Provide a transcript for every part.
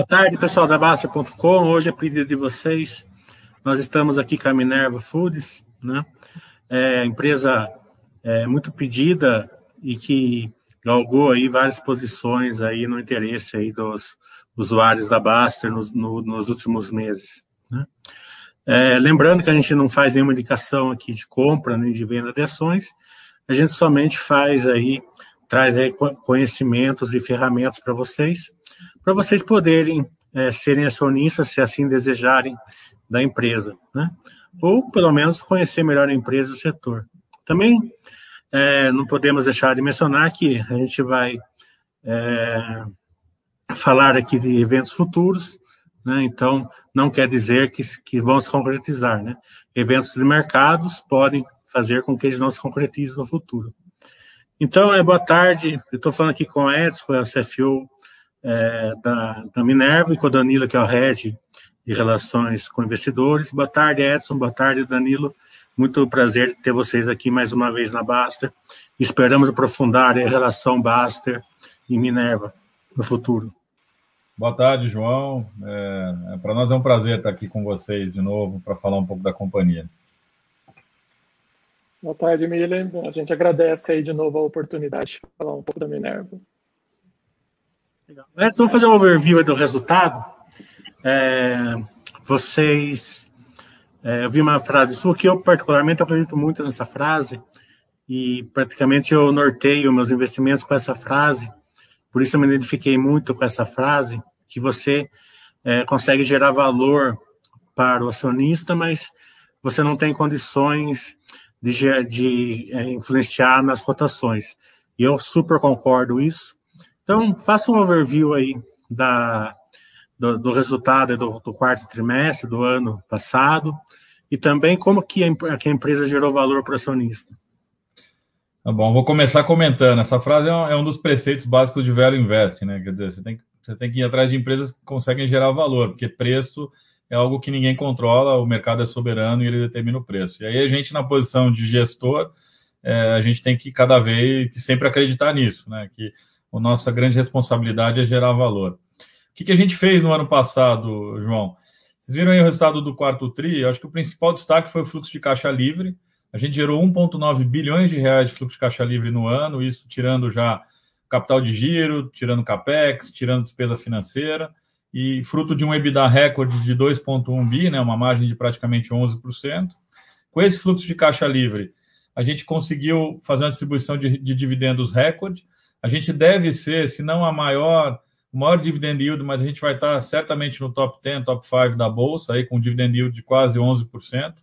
Boa tarde, pessoal da Basta.com. Hoje, a pedido de vocês, nós estamos aqui com a Minerva Foods, né? É, empresa é, muito pedida e que galgou aí várias posições aí no interesse aí dos usuários da Baster nos, no, nos últimos meses. Né? É, lembrando que a gente não faz nenhuma indicação aqui de compra nem de venda de ações, a gente somente faz aí, traz aí conhecimentos e ferramentas para vocês, para vocês poderem é, serem acionistas, se assim desejarem, da empresa, né? Ou pelo menos conhecer melhor a empresa e o setor. Também é, não podemos deixar de mencionar que a gente vai é, falar aqui de eventos futuros, né? Então, não quer dizer que, que vão se concretizar, né? Eventos de mercados podem fazer com que eles não se concretizem no futuro. Então, é boa tarde. Eu estou falando aqui com a Edson, com a CFO é, da, da, Minerva, e com o Danilo, que é o Head de Relações com Investidores. Boa tarde, Edson. Boa tarde, Danilo. Muito prazer ter vocês aqui mais uma vez na Baster. Esperamos aprofundar a relação Baster e Minerva no futuro. Boa tarde, João. É, é para nós é um prazer estar aqui com vocês de novo para falar um pouco da companhia. Boa tarde, Miller. A gente agradece aí de novo a oportunidade de falar um pouco da Minerva. Legal. Vamos fazer um overview do resultado. É, vocês. É, eu vi uma frase sua que eu, particularmente, acredito muito nessa frase, e praticamente eu norteio meus investimentos com essa frase, por isso eu me identifiquei muito com essa frase, que você é, consegue gerar valor para o acionista, mas você não tem condições de, de é, influenciar nas cotações. E eu super concordo isso. Então, faça um overview aí da, do, do resultado do, do, quarto trimestre do ano passado e também como que a, que a empresa gerou valor para o acionista. Tá bom, vou começar comentando. Essa frase é um, é um dos preceitos básicos de Value Invest, né? Quer dizer, você tem, você tem que ir atrás de empresas que conseguem gerar valor, porque preço é algo que ninguém controla, o mercado é soberano e ele determina o preço. E aí a gente, na posição de gestor, é, a gente tem que cada vez que sempre acreditar nisso, né? Que a nossa grande responsabilidade é gerar valor. O que, que a gente fez no ano passado, João? Vocês viram aí o resultado do quarto TRI? Eu acho que o principal destaque foi o fluxo de caixa livre. A gente gerou 1,9 bilhões de reais de fluxo de caixa livre no ano, isso tirando já capital de giro, tirando capex, tirando despesa financeira e fruto de um EBITDA recorde de 2,1 bi, né, uma margem de praticamente 11%. Com esse fluxo de caixa livre, a gente conseguiu fazer uma distribuição de, de dividendos recorde. A gente deve ser, se não a maior, o maior dividend yield, mas a gente vai estar certamente no top 10, top 5 da Bolsa, aí com um dividend yield de quase 11%.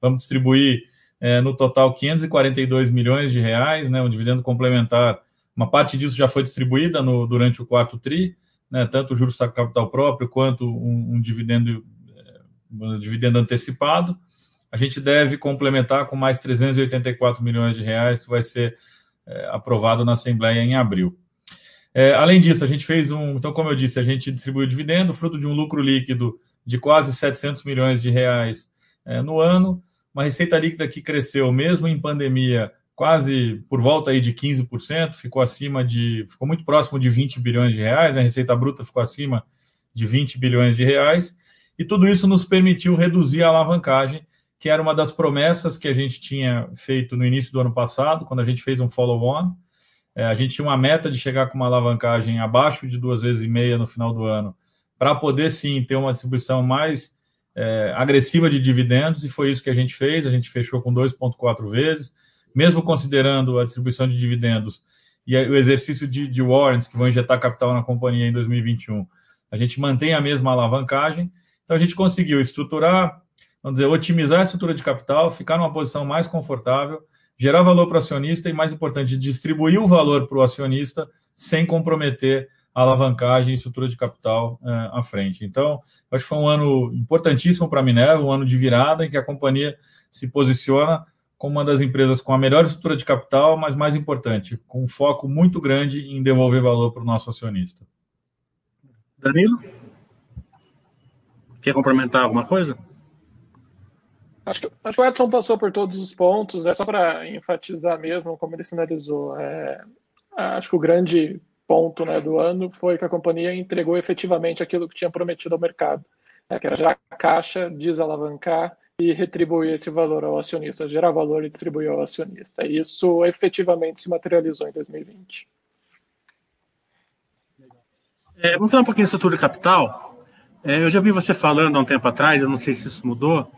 Vamos distribuir é, no total 542 milhões de reais, né, um dividendo complementar. Uma parte disso já foi distribuída no, durante o quarto TRI, né, tanto o juros capital próprio quanto um, um dividendo, é, um dividendo antecipado. A gente deve complementar com mais 384 milhões de reais, que vai ser é, aprovado na Assembleia em abril. É, além disso, a gente fez um. Então, como eu disse, a gente distribuiu dividendo, fruto de um lucro líquido de quase 700 milhões de reais é, no ano, uma receita líquida que cresceu mesmo em pandemia quase por volta aí de 15%, ficou acima de, ficou muito próximo de 20 bilhões de reais, a receita bruta ficou acima de 20 bilhões de reais, e tudo isso nos permitiu reduzir a alavancagem, que era uma das promessas que a gente tinha feito no início do ano passado, quando a gente fez um follow-on. É, a gente tinha uma meta de chegar com uma alavancagem abaixo de duas vezes e meia no final do ano, para poder sim ter uma distribuição mais é, agressiva de dividendos, e foi isso que a gente fez. A gente fechou com 2,4 vezes, mesmo considerando a distribuição de dividendos e o exercício de, de warrants que vão injetar capital na companhia em 2021, a gente mantém a mesma alavancagem. Então, a gente conseguiu estruturar, vamos dizer, otimizar a estrutura de capital, ficar numa posição mais confortável, gerar valor para o acionista e, mais importante, distribuir o valor para o acionista sem comprometer a alavancagem e estrutura de capital é, à frente. Então, acho que foi um ano importantíssimo para a Minerva, um ano de virada em que a companhia se posiciona como uma das empresas com a melhor estrutura de capital, mas mais importante, com um foco muito grande em devolver valor para o nosso acionista. Danilo? Quer complementar alguma coisa? Acho que, acho que o Edson passou por todos os pontos, é só para enfatizar mesmo, como ele sinalizou. É, acho que o grande ponto né, do ano foi que a companhia entregou efetivamente aquilo que tinha prometido ao mercado, né, que era gerar caixa, desalavancar e retribuir esse valor ao acionista, gerar valor e distribuir ao acionista. E isso efetivamente se materializou em 2020. É, vamos falar um pouquinho de estrutura de capital. É, eu já vi você falando há um tempo atrás, eu não sei se isso mudou,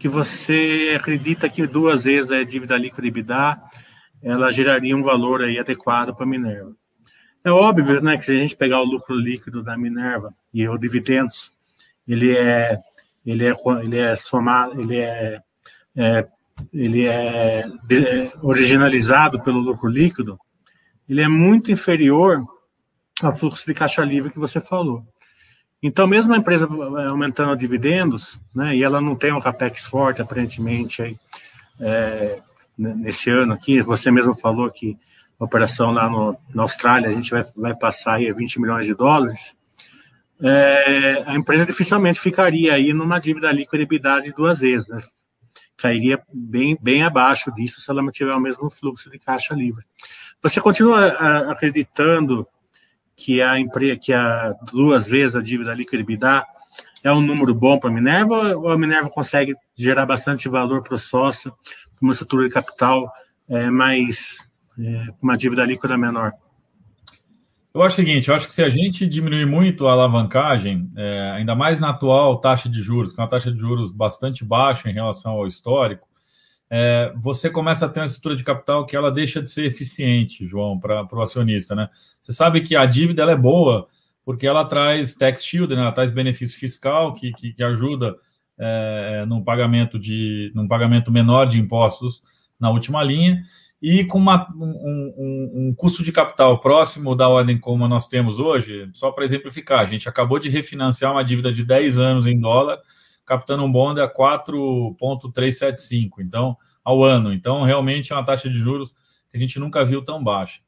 que você acredita que duas vezes a dívida líquida EBITDA ela geraria um valor aí adequado para a Minerva. É óbvio, né, que se a gente pegar o lucro líquido da Minerva e o dividendos, ele é ele é ele é somado, ele é, é ele é, é originalizado pelo lucro líquido, ele é muito inferior ao fluxo de caixa livre que você falou. Então, mesmo a empresa aumentando dividendos, né, e ela não tem um capex forte, aparentemente, aí, é, nesse ano aqui, você mesmo falou que a operação lá no, na Austrália, a gente vai, vai passar aí 20 milhões de dólares, é, a empresa dificilmente ficaria aí numa dívida líquida de duas vezes, né? Cairia bem, bem abaixo disso se ela mantiver o mesmo fluxo de caixa livre. Você continua acreditando que a empresa, que a duas vezes a dívida líquida EBITDA é um número bom para a Minerva ou a Minerva consegue gerar bastante valor para o sócio, com uma estrutura de capital é, mais é, uma dívida líquida menor? Eu acho o seguinte, eu acho que se a gente diminuir muito a alavancagem, é, ainda mais na atual taxa de juros, que é uma taxa de juros bastante baixa em relação ao histórico, é, você começa a ter uma estrutura de capital que ela deixa de ser eficiente, João, para o acionista, né? Você sabe que a dívida ela é boa porque ela traz tax shield, né? ela traz benefício fiscal que, que, que ajuda é, num pagamento de num pagamento menor de impostos na última linha e com uma, um, um, um, custo de capital próximo da ordem como nós temos hoje, só para exemplificar, a gente acabou de refinanciar uma dívida de 10 anos em dólar, captando um bond a 4,375, então, ao ano. Então, realmente é uma taxa de juros que a gente nunca viu tão baixa.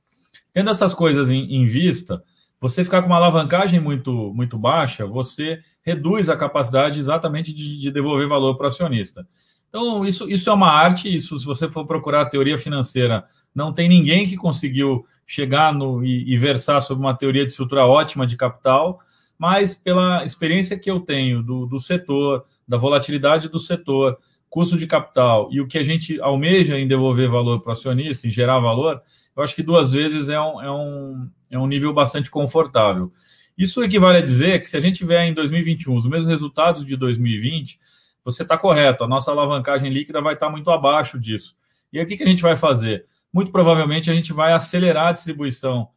Tendo essas coisas em, em vista, você ficar com uma alavancagem muito, muito baixa, você reduz a capacidade exatamente de, de devolver valor para o acionista. Então, isso, isso é uma arte, isso, se você for procurar a teoria financeira, não tem ninguém que conseguiu chegar no, e, e versar sobre uma teoria de estrutura ótima de capital, mas pela experiência que eu tenho do, do setor, da volatilidade do setor, custo de capital e o que a gente almeja em devolver valor para o acionista, em gerar valor, eu acho que duas vezes é um, é um, é um nível bastante confortável. Isso equivale a dizer que se a gente tiver em 2021 os mesmos resultados de 2020, você está correto, a nossa alavancagem líquida vai estar tá muito abaixo disso. E aí, o que, que a gente vai fazer? Muito provavelmente a gente vai acelerar a distribuição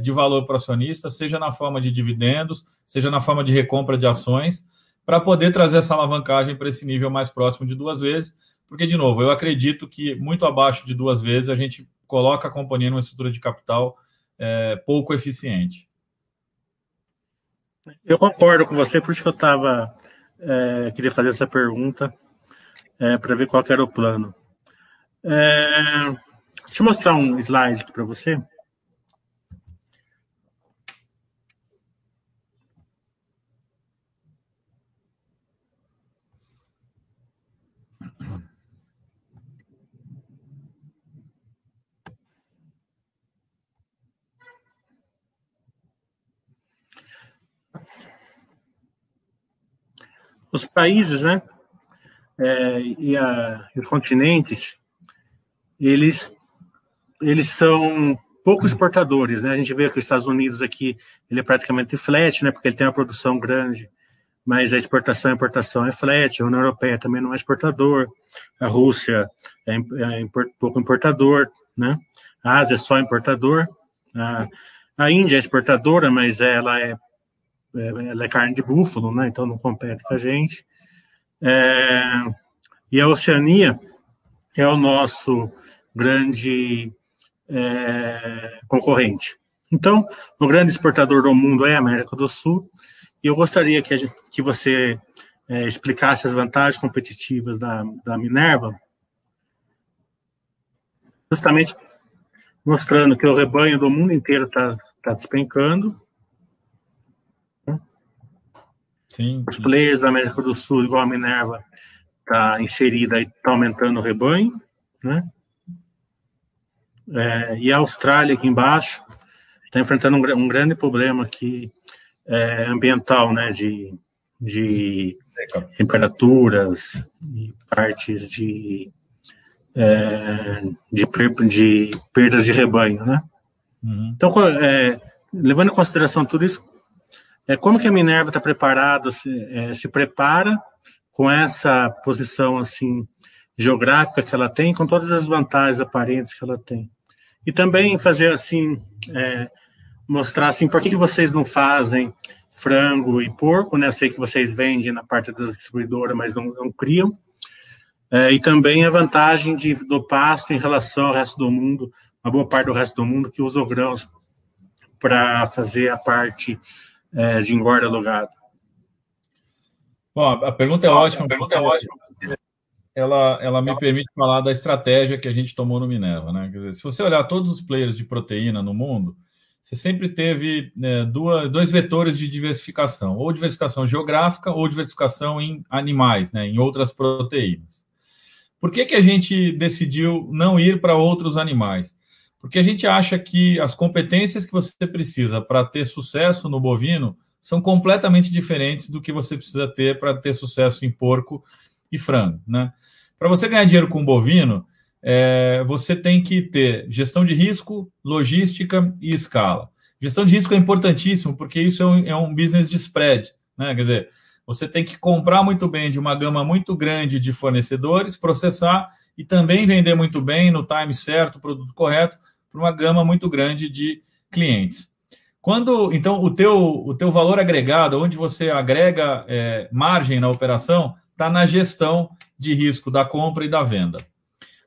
de valor para o acionista, seja na forma de dividendos, seja na forma de recompra de ações, para poder trazer essa alavancagem para esse nível mais próximo de duas vezes, porque, de novo, eu acredito que muito abaixo de duas vezes a gente coloca a companhia numa estrutura de capital é, pouco eficiente. Eu concordo com você, por isso que eu estava é, queria fazer essa pergunta é, para ver qual era o plano. É, deixa eu mostrar um slide aqui para você. Os países, né, é, e, a, os continentes, eles, eles são pouco exportadores, né? A gente vê que os Estados Unidos aqui ele é praticamente flat, né? Porque ele tem uma produção grande, mas a exportação e importação é flat. A União Europeia também não é exportador. A Rússia é, é import, pouco importador, né? A Ásia é só importador. A, a Índia é exportadora, mas ela é, ela é carne de búfalo, né? Então não compete com a gente. É, e a Oceania é o nosso grande é, concorrente. Então, o grande exportador do mundo é a América do Sul. E eu gostaria que, gente, que você é, explicasse as vantagens competitivas da, da Minerva, justamente mostrando que o rebanho do mundo inteiro está tá despencando Sim. Os players da América do Sul, igual a Minerva, está inserida e está aumentando o rebanho, né? É, e a Austrália aqui embaixo, está enfrentando um, um, grande problema aqui é, ambiental, né, de, de temperaturas e partes de, é, de, de, perdas de rebanho, né? Uhum. Então, é, levando em consideração tudo isso, é, como que a Minerva está preparada, se, é, se prepara com essa posição assim geográfica que ela tem, com todas as vantagens aparentes que ela tem. E também fazer assim, é, mostrar assim, por que, que vocês não fazem frango e porco, né? Eu sei que vocês vendem na parte da distribuidora, mas não, não criam. É, e também a vantagem de, do pasto em relação ao resto do mundo, uma boa parte do resto do mundo que usa grãos para fazer a parte é, de engorda do gado. Bom, a pergunta é ótima. A pergunta é ótima. Ela, ela me permite falar da estratégia que a gente tomou no Minerva. Né? Quer dizer, se você olhar todos os players de proteína no mundo, você sempre teve né, duas, dois vetores de diversificação, ou diversificação geográfica ou diversificação em animais, né, em outras proteínas. Por que, que a gente decidiu não ir para outros animais? Porque a gente acha que as competências que você precisa para ter sucesso no bovino são completamente diferentes do que você precisa ter para ter sucesso em porco e frango. Né? Para você ganhar dinheiro com bovino, é, você tem que ter gestão de risco, logística e escala. Gestão de risco é importantíssimo, porque isso é um, é um business de spread. Né? Quer dizer, você tem que comprar muito bem de uma gama muito grande de fornecedores, processar e também vender muito bem no time certo, produto correto, para uma gama muito grande de clientes. Quando então o teu, o teu valor agregado, onde você agrega é, margem na operação, está na gestão de risco da compra e da venda.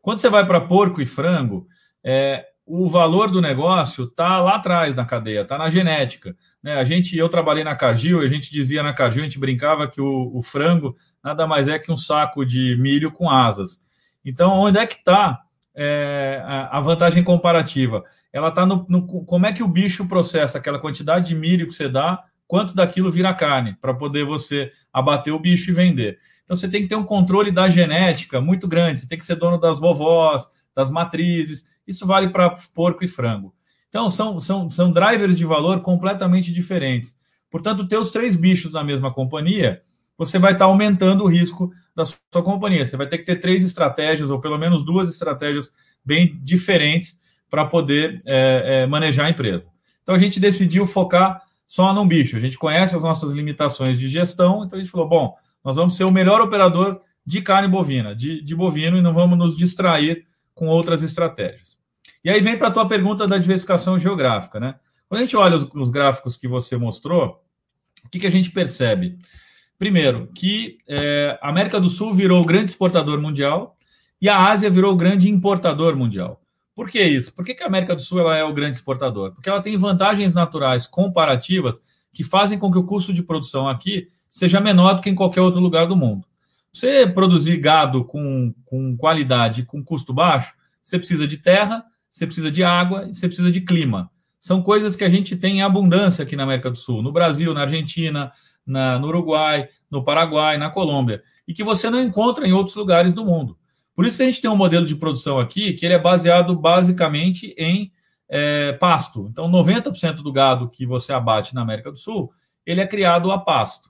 Quando você vai para porco e frango, é, o valor do negócio está lá atrás na cadeia, está na genética. Né? A gente, eu trabalhei na Cargill, a gente dizia na Cargill, a gente brincava que o, o frango nada mais é que um saco de milho com asas. Então, onde é que está é, a vantagem comparativa? Ela está no, no, como é que o bicho processa aquela quantidade de milho que você dá, quanto daquilo vira carne, para poder você abater o bicho e vender. Então você tem que ter um controle da genética muito grande, você tem que ser dono das vovós, das matrizes, isso vale para porco e frango. Então são, são, são drivers de valor completamente diferentes. Portanto, ter os três bichos na mesma companhia você vai estar aumentando o risco da sua companhia. Você vai ter que ter três estratégias, ou pelo menos duas estratégias bem diferentes para poder é, é, manejar a empresa. Então a gente decidiu focar só num bicho. A gente conhece as nossas limitações de gestão, então a gente falou: bom, nós vamos ser o melhor operador de carne bovina, de, de bovino, e não vamos nos distrair com outras estratégias. E aí vem para a tua pergunta da diversificação geográfica, né? Quando a gente olha os, os gráficos que você mostrou, o que, que a gente percebe? Primeiro, que é, a América do Sul virou o grande exportador mundial e a Ásia virou o grande importador mundial. Por que isso? Por que, que a América do Sul ela é o grande exportador? Porque ela tem vantagens naturais comparativas que fazem com que o custo de produção aqui seja menor do que em qualquer outro lugar do mundo. Você produzir gado com, com qualidade, com custo baixo, você precisa de terra, você precisa de água e você precisa de clima. São coisas que a gente tem em abundância aqui na América do Sul, no Brasil, na Argentina, na, no Uruguai, no Paraguai, na Colômbia, e que você não encontra em outros lugares do mundo. Por isso que a gente tem um modelo de produção aqui que ele é baseado basicamente em é, pasto. Então, 90% do gado que você abate na América do Sul, ele é criado a pasto.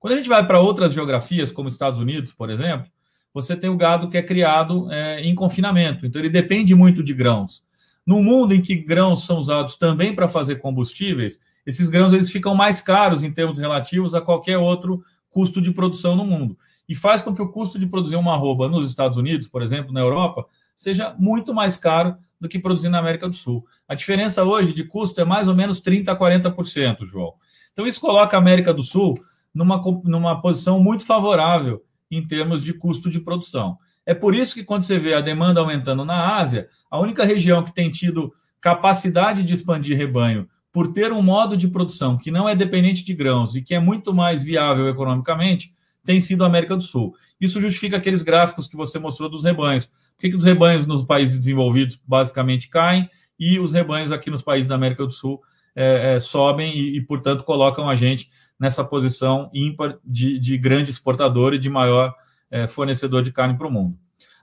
Quando a gente vai para outras geografias, como Estados Unidos, por exemplo, você tem o gado que é criado é, em confinamento. Então, ele depende muito de grãos. No mundo em que grãos são usados também para fazer combustíveis, esses grãos eles ficam mais caros em termos relativos a qualquer outro custo de produção no mundo. E faz com que o custo de produzir uma arroba nos Estados Unidos, por exemplo, na Europa, seja muito mais caro do que produzir na América do Sul. A diferença hoje de custo é mais ou menos 30% a 40%, João. Então, isso coloca a América do Sul numa, numa posição muito favorável em termos de custo de produção. É por isso que, quando você vê a demanda aumentando na Ásia, a única região que tem tido capacidade de expandir rebanho por ter um modo de produção que não é dependente de grãos e que é muito mais viável economicamente, tem sido a América do Sul. Isso justifica aqueles gráficos que você mostrou dos rebanhos. Por que, que os rebanhos nos países desenvolvidos basicamente caem e os rebanhos aqui nos países da América do Sul é, é, sobem e, e, portanto, colocam a gente nessa posição ímpar de, de grande exportador e de maior é, fornecedor de carne para o mundo.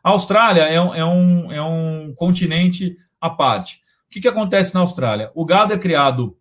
A Austrália é é, um, é um continente à parte. Que, que acontece na Austrália? O gado é criado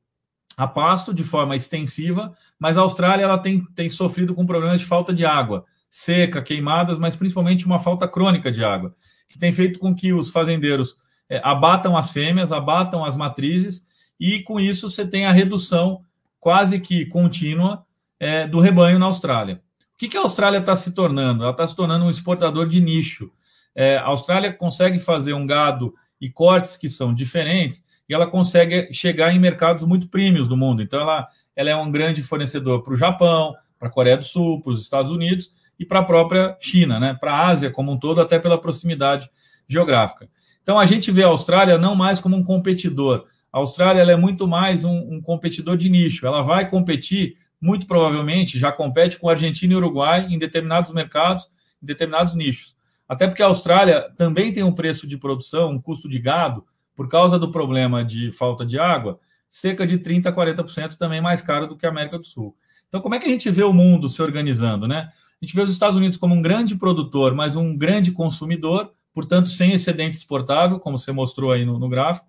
a pasto de forma extensiva, mas a Austrália ela tem, tem sofrido com problemas de falta de água, seca, queimadas, mas principalmente uma falta crônica de água, que tem feito com que os fazendeiros é, abatam as fêmeas, abatam as matrizes, e com isso você tem a redução quase que contínua é, do rebanho na Austrália. O que, que a Austrália está se tornando? Ela está se tornando um exportador de nicho. É, a Austrália consegue fazer um gado e cortes que são diferentes, e ela consegue chegar em mercados muito premiums do mundo. Então, ela, ela é um grande fornecedor para o Japão, para a Coreia do Sul, para os Estados Unidos e para a própria China, né? para a Ásia como um todo, até pela proximidade geográfica. Então, a gente vê a Austrália não mais como um competidor. A Austrália é muito mais um, um competidor de nicho. Ela vai competir, muito provavelmente, já compete com a Argentina e Uruguai em determinados mercados, em determinados nichos. Até porque a Austrália também tem um preço de produção, um custo de gado, por causa do problema de falta de água, cerca de 30% a 40% também mais caro do que a América do Sul. Então, como é que a gente vê o mundo se organizando, né? A gente vê os Estados Unidos como um grande produtor, mas um grande consumidor, portanto, sem excedente exportável, como você mostrou aí no, no gráfico.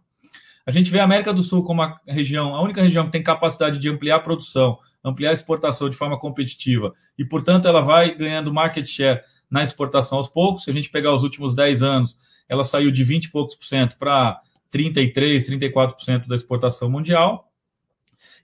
A gente vê a América do Sul como a região, a única região que tem capacidade de ampliar a produção, ampliar a exportação de forma competitiva, e, portanto, ela vai ganhando market share na exportação aos poucos. Se a gente pegar os últimos 10 anos, ela saiu de 20 e poucos por cento para 33, 34% da exportação mundial.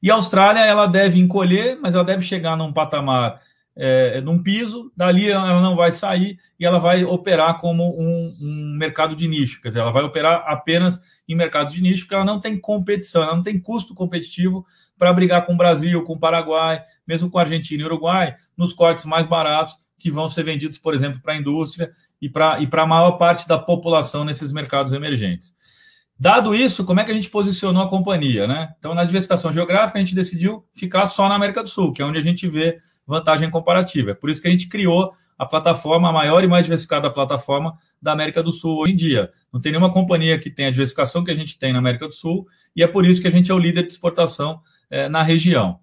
E a Austrália, ela deve encolher, mas ela deve chegar num patamar, é, num piso, dali ela não vai sair e ela vai operar como um, um, mercado de nicho, quer dizer, ela vai operar apenas em mercados de nicho, porque ela não tem competição, ela não tem custo competitivo para brigar com o Brasil, com o Paraguai, mesmo com a Argentina e Uruguai, nos cortes mais baratos, que vão ser vendidos, por exemplo, para a indústria e para e a maior parte da população nesses mercados emergentes. Dado isso, como é que a gente posicionou a companhia? Né? Então, na diversificação geográfica, a gente decidiu ficar só na América do Sul, que é onde a gente vê vantagem comparativa. É por isso que a gente criou a plataforma, a maior e mais diversificada plataforma da América do Sul hoje em dia. Não tem nenhuma companhia que tenha a diversificação que a gente tem na América do Sul, e é por isso que a gente é o líder de exportação é, na região.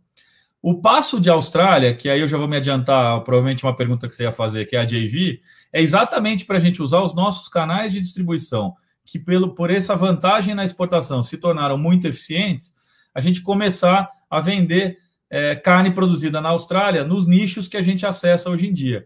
O passo de Austrália, que aí eu já vou me adiantar, provavelmente uma pergunta que você ia fazer, que é a JV, é exatamente para a gente usar os nossos canais de distribuição, que pelo, por essa vantagem na exportação se tornaram muito eficientes, a gente começar a vender é, carne produzida na Austrália nos nichos que a gente acessa hoje em dia.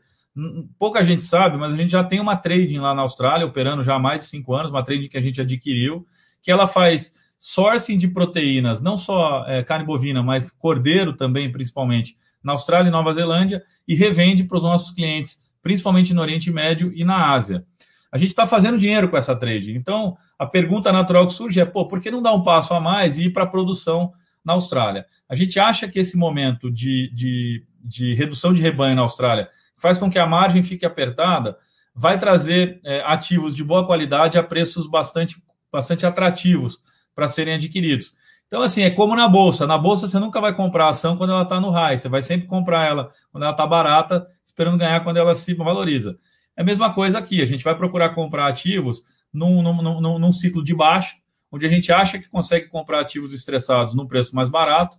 Pouca gente sabe, mas a gente já tem uma trading lá na Austrália, operando já há mais de cinco anos, uma trading que a gente adquiriu, que ela faz sourcing de proteínas, não só é, carne bovina, mas cordeiro também, principalmente, na Austrália e Nova Zelândia, e revende para os nossos clientes, principalmente no Oriente Médio e na Ásia. A gente está fazendo dinheiro com essa trade. Então, a pergunta natural que surge é: pô, por que não dar um passo a mais e ir para a produção na Austrália? A gente acha que esse momento de, de, de redução de rebanho na Austrália faz com que a margem fique apertada, vai trazer é, ativos de boa qualidade a preços bastante, bastante atrativos para serem adquiridos. Então, assim, é como na bolsa. Na bolsa, você nunca vai comprar a ação quando ela está no high. Você vai sempre comprar ela quando ela está barata, esperando ganhar quando ela se valoriza. É a mesma coisa aqui. A gente vai procurar comprar ativos num, num, num, num ciclo de baixo, onde a gente acha que consegue comprar ativos estressados num preço mais barato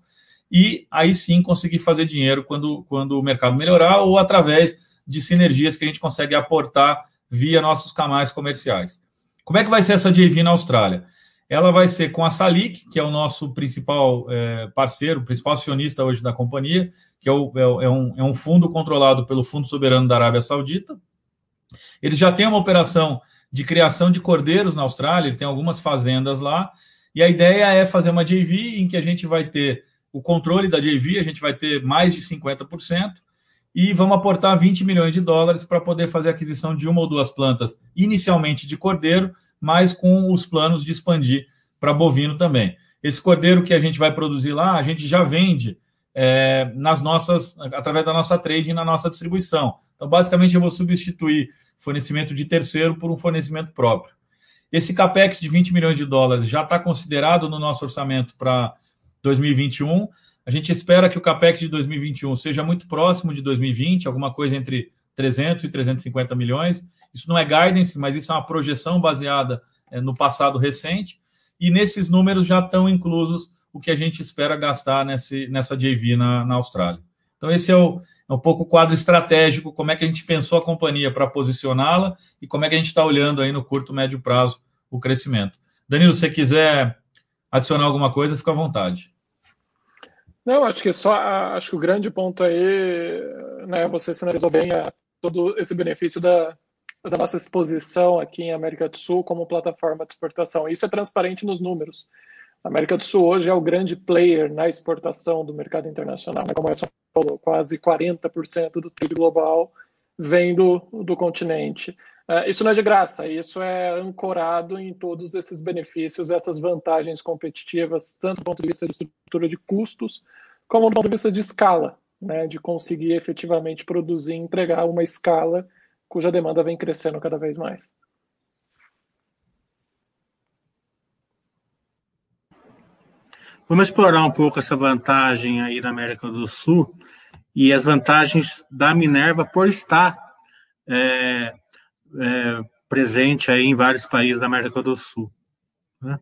e aí sim conseguir fazer dinheiro quando, quando o mercado melhorar ou através de sinergias que a gente consegue aportar via nossos canais comerciais. Como é que vai ser essa JV na Austrália? Ela vai ser com a Salic, que é o nosso principal é, parceiro, principal acionista hoje da companhia, que é, o, é, é, um, é um fundo controlado pelo Fundo Soberano da Arábia Saudita. Eles já têm uma operação de criação de cordeiros na Austrália, ele tem algumas fazendas lá, e a ideia é fazer uma JV em que a gente vai ter o controle da JV, a gente vai ter mais de 50%, e vamos aportar 20 milhões de dólares para poder fazer a aquisição de uma ou duas plantas, inicialmente de cordeiro, mas com os planos de expandir para bovino também. Esse cordeiro que a gente vai produzir lá, a gente já vende é, nas nossas, através da nossa trade e na nossa distribuição. Então, basicamente, eu vou substituir fornecimento de terceiro por um fornecimento próprio. Esse capex de 20 milhões de dólares já está considerado no nosso orçamento para 2021. A gente espera que o capex de 2021 seja muito próximo de 2020, alguma coisa entre 300 e 350 milhões. Isso não é guidance, mas isso é uma projeção baseada é, no passado recente. E nesses números já estão inclusos o que a gente espera gastar nesse, nessa JV na, na Austrália. Então, esse é, o, é um pouco o quadro estratégico, como é que a gente pensou a companhia para posicioná-la e como é que a gente está olhando aí no curto, médio prazo o crescimento. Danilo, se você quiser adicionar alguma coisa, fica à vontade. Não, acho que só acho que o grande ponto aí, né, você sinalizou bem a, todo esse benefício da, da nossa exposição aqui em América do Sul como plataforma de exportação. Isso é transparente nos números. A América do Sul hoje é o grande player na exportação do mercado internacional. Como a Edson falou, quase 40% do PIB global vem do, do continente. Uh, isso não é de graça, isso é ancorado em todos esses benefícios, essas vantagens competitivas, tanto do ponto de vista de estrutura de custos, como do ponto de vista de escala, né? de conseguir efetivamente produzir e entregar uma escala cuja demanda vem crescendo cada vez mais. Vamos explorar um pouco essa vantagem aí da América do Sul e as vantagens da Minerva por estar é, é, presente aí em vários países da América do Sul. Né?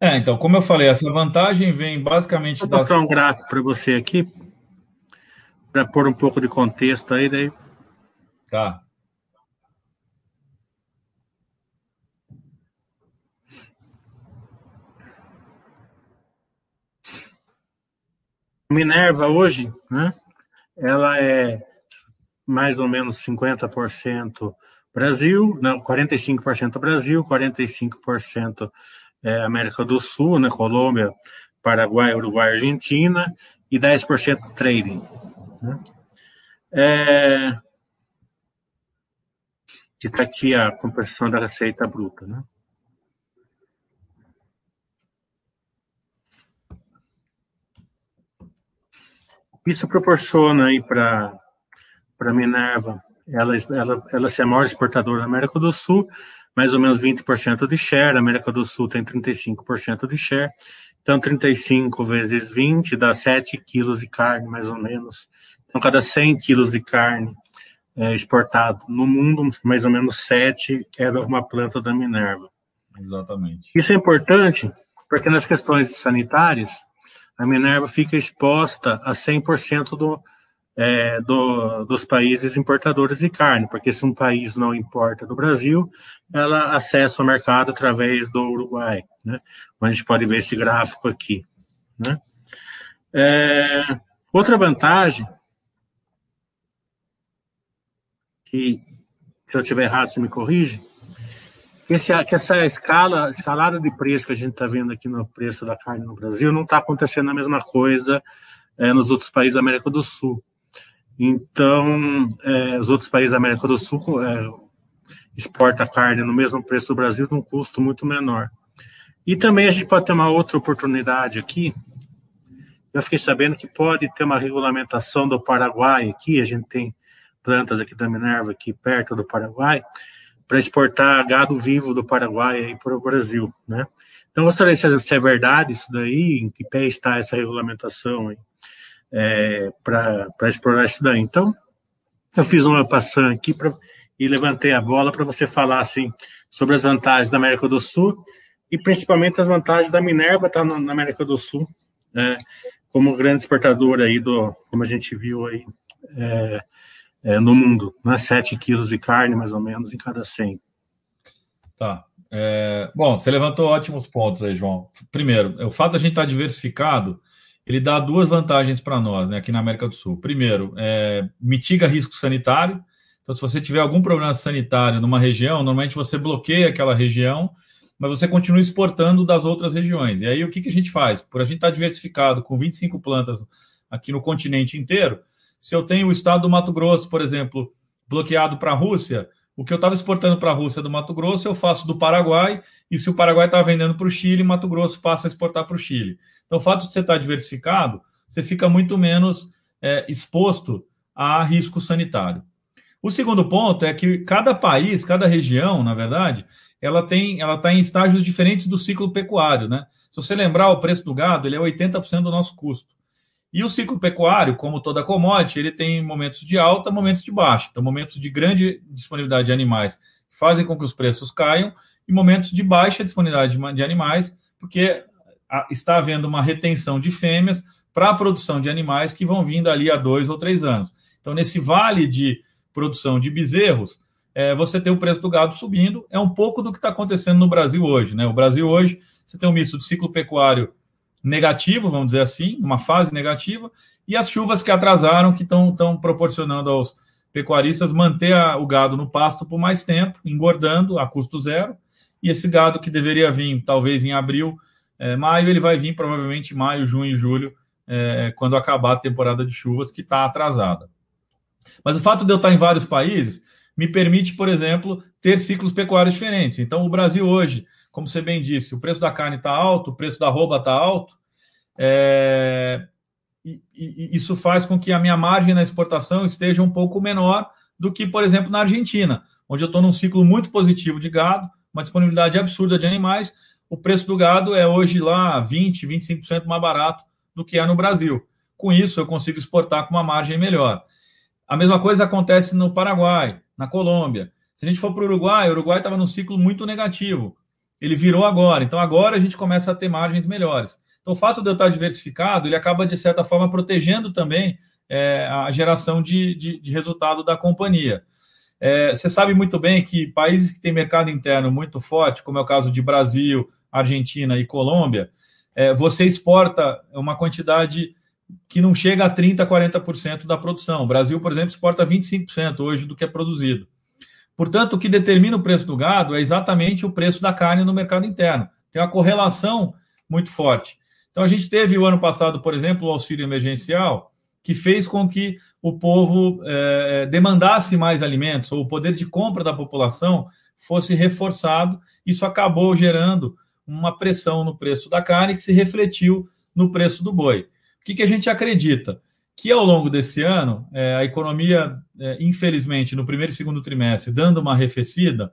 É, então, como eu falei, essa vantagem vem basicamente. Vou mostrar das... um gráfico para você aqui, para pôr um pouco de contexto aí, daí. Tá. Minerva hoje, né, ela é mais ou menos 50% Brasil, não, 45% Brasil, 45% é, América do Sul, né, Colômbia, Paraguai, Uruguai, Argentina, e 10% trading. Né? É, que está aqui a composição da receita bruta. Né? Isso proporciona aí para a Minerva, ela, ela, ela ser a maior exportadora da América do Sul, mais ou menos 20% de share, a América do Sul tem 35% de share, então 35 vezes 20 dá 7 quilos de carne, mais ou menos. Então, cada 100 quilos de carne é, exportado no mundo, mais ou menos 7 era uma planta da Minerva. Exatamente. Isso é importante porque nas questões sanitárias, a Minerva fica exposta a 100% do, é, do, dos países importadores de carne, porque se um país não importa do Brasil, ela acessa o mercado através do Uruguai, né? A gente pode ver esse gráfico aqui, né? É, outra vantagem que se eu estiver errado, você me corrige, esse, que essa escala, escalada de preço que a gente está vendo aqui no preço da carne no Brasil não está acontecendo a mesma coisa é, nos outros países da América do Sul. Então, é, os outros países da América do Sul é, exportam carne no mesmo preço do Brasil, num custo muito menor. E também a gente pode ter uma outra oportunidade aqui. Eu fiquei sabendo que pode ter uma regulamentação do Paraguai aqui, a gente tem plantas aqui da Minerva, aqui perto do Paraguai, para exportar gado vivo do Paraguai para o Brasil, né? Então, gostaria de saber se é verdade isso daí, em que pé está essa regulamentação é, para explorar isso daí. Então, eu fiz uma passando aqui pra, e levantei a bola para você falar assim, sobre as vantagens da América do Sul e principalmente as vantagens da Minerva estar tá na América do Sul, né, como grande exportadora aí do, como a gente viu aí, é, é, no mundo, né? 7 quilos de carne, mais ou menos, em cada 100. Tá. É, bom, você levantou ótimos pontos aí, João. Primeiro, o fato de a gente estar diversificado, ele dá duas vantagens para nós, né, aqui na América do Sul. Primeiro, é, mitiga risco sanitário. Então, se você tiver algum problema sanitário numa região, normalmente você bloqueia aquela região, mas você continua exportando das outras regiões. E aí, o que, que a gente faz? Por a gente estar diversificado com 25 plantas aqui no continente inteiro, se eu tenho o estado do Mato Grosso, por exemplo, bloqueado para a Rússia, o que eu estava exportando para a Rússia do Mato Grosso, eu faço do Paraguai, e se o Paraguai está vendendo para o Chile, Mato Grosso passa a exportar para o Chile. Então, o fato de você estar tá diversificado, você fica muito menos é, exposto a risco sanitário. O segundo ponto é que cada país, cada região, na verdade, ela tem, ela está em estágios diferentes do ciclo pecuário, né? Se você lembrar, o preço do gado ele é 80% do nosso custo. E o ciclo pecuário, como toda commodity, ele tem momentos de alta, momentos de baixa. Então, momentos de grande disponibilidade de animais fazem com que os preços caiam e momentos de baixa disponibilidade de animais, porque está havendo uma retenção de fêmeas para a produção de animais que vão vindo ali há dois ou três anos. Então, nesse vale de produção de bezerros, é, você tem o preço do gado subindo. É um pouco do que está acontecendo no Brasil hoje. Né? O Brasil hoje, você tem um misto de ciclo pecuário negativo, vamos dizer assim, uma fase negativa, e as chuvas que atrasaram, que estão proporcionando aos pecuaristas manter a, o gado no pasto por mais tempo, engordando a custo zero, e esse gado que deveria vir talvez em abril, é, maio, ele vai vir provavelmente maio, junho, julho, é, quando acabar a temporada de chuvas, que está atrasada. Mas o fato de eu estar em vários países me permite, por exemplo, ter ciclos pecuários diferentes. Então, o Brasil hoje, como você bem disse, o preço da carne está alto, o preço da arroba está alto, é... e, e, isso faz com que a minha margem na exportação esteja um pouco menor do que, por exemplo, na Argentina, onde eu estou num ciclo muito positivo de gado, uma disponibilidade absurda de animais, o preço do gado é hoje lá 20%, 25% mais barato do que é no Brasil. Com isso, eu consigo exportar com uma margem melhor. A mesma coisa acontece no Paraguai, na Colômbia. Se a gente for para o Uruguai, o Uruguai estava num ciclo muito negativo. Ele virou agora. Então, agora a gente começa a ter margens melhores. Então, o fato de eu estar diversificado, ele acaba, de certa forma, protegendo também é, a geração de, de, de, resultado da companhia. É, você sabe muito bem que países que têm mercado interno muito forte, como é o caso de Brasil, Argentina e Colômbia, é, você exporta uma quantidade que não chega a 30%, 40% da produção. O Brasil, por exemplo, exporta 25% hoje do que é produzido. Portanto, o que determina o preço do gado é exatamente o preço da carne no mercado interno. Tem uma correlação muito forte. Então, a gente teve o ano passado, por exemplo, o auxílio emergencial, que fez com que o povo é, demandasse mais alimentos, ou o poder de compra da população fosse reforçado. Isso acabou gerando uma pressão no preço da carne que se refletiu no preço do boi que, que a gente acredita? Que ao longo desse ano, é, a economia, é, infelizmente, no primeiro e segundo trimestre, dando uma arrefecida,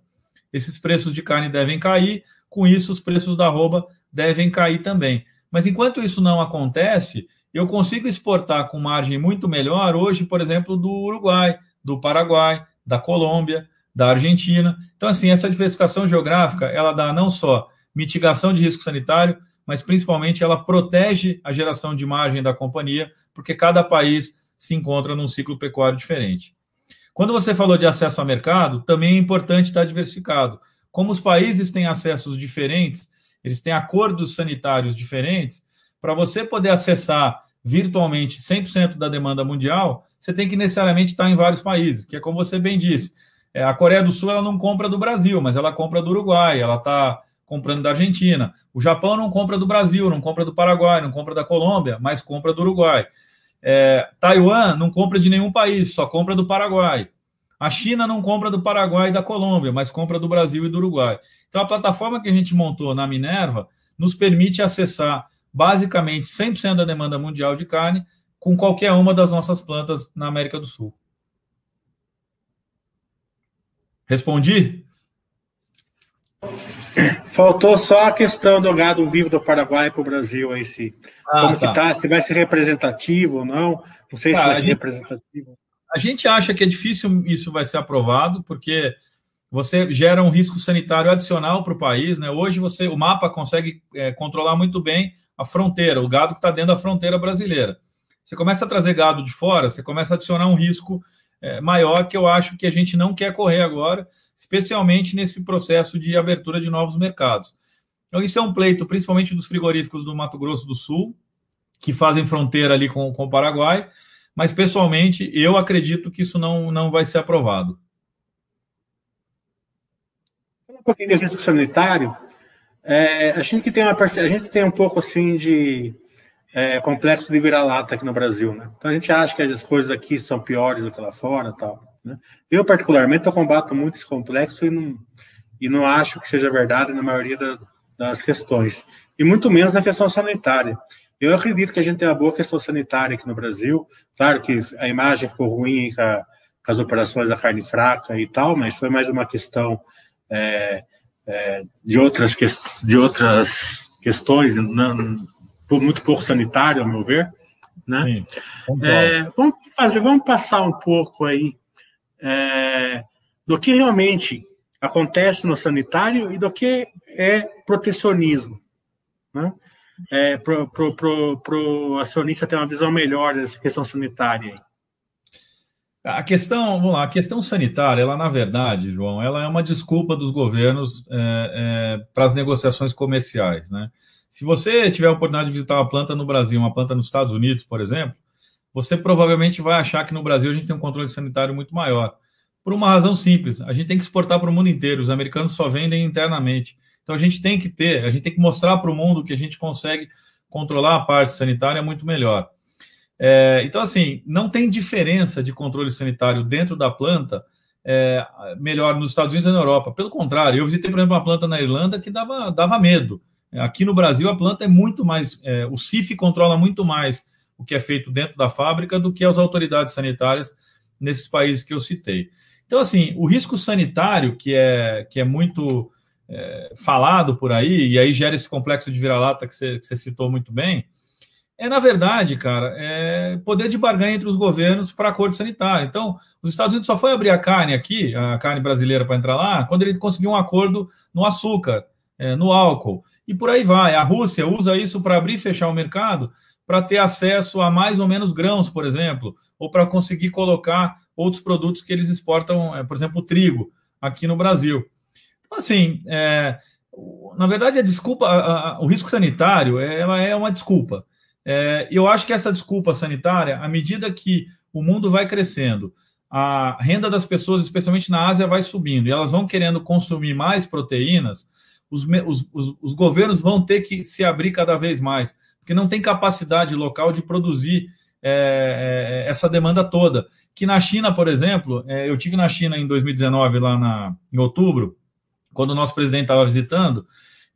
esses preços de carne devem cair, com isso, os preços da arroba devem cair também. Mas enquanto isso não acontece, eu consigo exportar com margem muito melhor hoje, por exemplo, do Uruguai, do Paraguai, da Colômbia, da Argentina. Então, assim, essa diversificação geográfica, ela dá não só mitigação de risco sanitário, mas principalmente ela protege a geração de margem da companhia, porque cada país se encontra num ciclo pecuário diferente. Quando você falou de acesso ao mercado, também é importante estar diversificado. Como os países têm acessos diferentes, eles têm acordos sanitários diferentes, para você poder acessar virtualmente 100% da demanda mundial, você tem que necessariamente estar em vários países, que é como você bem disse. É, a Coreia do Sul ela não compra do Brasil, mas ela compra do Uruguai, ela está comprando da Argentina. O Japão não compra do Brasil, não compra do Paraguai, não compra da Colômbia, mas compra do Uruguai. É, Taiwan não compra de nenhum país, só compra do Paraguai. A China não compra do Paraguai e da Colômbia, mas compra do Brasil e do Uruguai. Então, a plataforma que a gente montou na Minerva nos permite acessar basicamente 100% da demanda mundial de carne com qualquer uma das nossas plantas na América do Sul. Respondi? Faltou só a questão do gado vivo do Paraguai para o Brasil aí, se, ah, como tá. que tá, se vai ser representativo ou não, não sei se vai ser gente, representativo. A gente acha que é difícil isso vai ser aprovado, porque você gera um risco sanitário adicional para o país, né? Hoje você, o mapa consegue é, controlar muito bem a fronteira, o gado que está dentro da fronteira brasileira. Você começa a trazer gado de fora, você começa a adicionar um risco é, maior que eu acho que a gente não quer correr agora especialmente nesse processo de abertura de novos mercados. Então, isso é um pleito, principalmente dos frigoríficos do Mato Grosso do Sul, que fazem fronteira ali com, com o Paraguai, mas, pessoalmente, eu acredito que isso não, não vai ser aprovado. Um pouquinho de risco sanitário. É, a gente tem uma a gente tem um pouco assim de é, complexo de vira-lata aqui no Brasil, né? Então a gente acha que as coisas aqui são piores do que lá fora, tal. Né? Eu, particularmente, eu combato muito esse complexo e não, e não acho que seja verdade na maioria da, das questões, e muito menos na questão sanitária. Eu acredito que a gente tem uma boa questão sanitária aqui no Brasil. Claro que a imagem ficou ruim com, a, com as operações da carne fraca e tal, mas foi mais uma questão é, é, de, outras que, de outras questões, não, muito pouco sanitário, ao meu ver. Né? Sim, é, vamos fazer, vamos passar um pouco aí é, do que realmente acontece no sanitário e do que é protecionismo. Né? É, para o acionista ter uma visão melhor dessa questão sanitária. A questão, vamos lá, a questão sanitária, ela na verdade, João, ela é uma desculpa dos governos é, é, para as negociações comerciais, né? Se você tiver a oportunidade de visitar uma planta no Brasil, uma planta nos Estados Unidos, por exemplo, você provavelmente vai achar que no Brasil a gente tem um controle sanitário muito maior. Por uma razão simples, a gente tem que exportar para o mundo inteiro, os americanos só vendem internamente. Então a gente tem que ter, a gente tem que mostrar para o mundo que a gente consegue controlar a parte sanitária muito melhor. É, então, assim, não tem diferença de controle sanitário dentro da planta é, melhor nos Estados Unidos e na Europa. Pelo contrário, eu visitei, por exemplo, uma planta na Irlanda que dava, dava medo. Aqui no Brasil, a planta é muito mais. É, o CIF controla muito mais o que é feito dentro da fábrica do que as autoridades sanitárias nesses países que eu citei. Então, assim, o risco sanitário, que é, que é muito é, falado por aí, e aí gera esse complexo de vira-lata que você, citou muito bem, é, na verdade, cara, é poder de barganha entre os governos para acordo sanitário. Então, os Estados Unidos só foi abrir a carne aqui, a carne brasileira para entrar lá, quando ele conseguiu um acordo no açúcar, é, no álcool. E por aí vai. A Rússia usa isso para abrir e fechar o mercado, para ter acesso a mais ou menos grãos, por exemplo, ou para conseguir colocar outros produtos que eles exportam, é, por exemplo, trigo, aqui no Brasil. Então, assim, é, na verdade, a desculpa, a, a, o risco sanitário, ela é uma desculpa. É, eu acho que essa desculpa sanitária, à medida que o mundo vai crescendo, a renda das pessoas, especialmente na Ásia, vai subindo e elas vão querendo consumir mais proteínas, os, os, os governos vão ter que se abrir cada vez mais, porque não tem capacidade local de produzir é, é, essa demanda toda. Que na China, por exemplo, é, eu tive na China em 2019, lá na, em outubro, quando o nosso presidente estava visitando,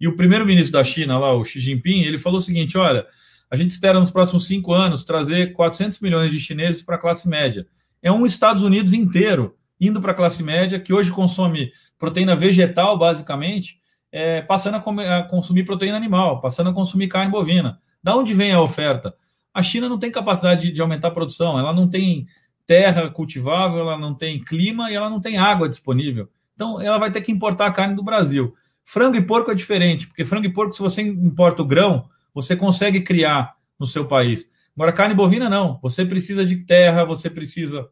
e o primeiro-ministro da China, lá, o Xi Jinping, ele falou o seguinte: olha, a gente espera nos próximos cinco anos trazer 400 milhões de chineses para a classe média. É um Estados Unidos inteiro indo para a classe média, que hoje consome proteína vegetal, basicamente, é, passando a, comer, a, consumir proteína animal, passando a consumir carne bovina. Da onde vem a oferta? A China não tem capacidade de, aumentar a produção, ela não tem terra cultivável, ela não tem clima e ela não tem água disponível. Então, ela vai ter que importar a carne do Brasil. Frango e porco é diferente, porque frango e porco, se você importa o grão, você consegue criar no seu país. Agora, carne bovina, não. Você precisa de terra, você precisa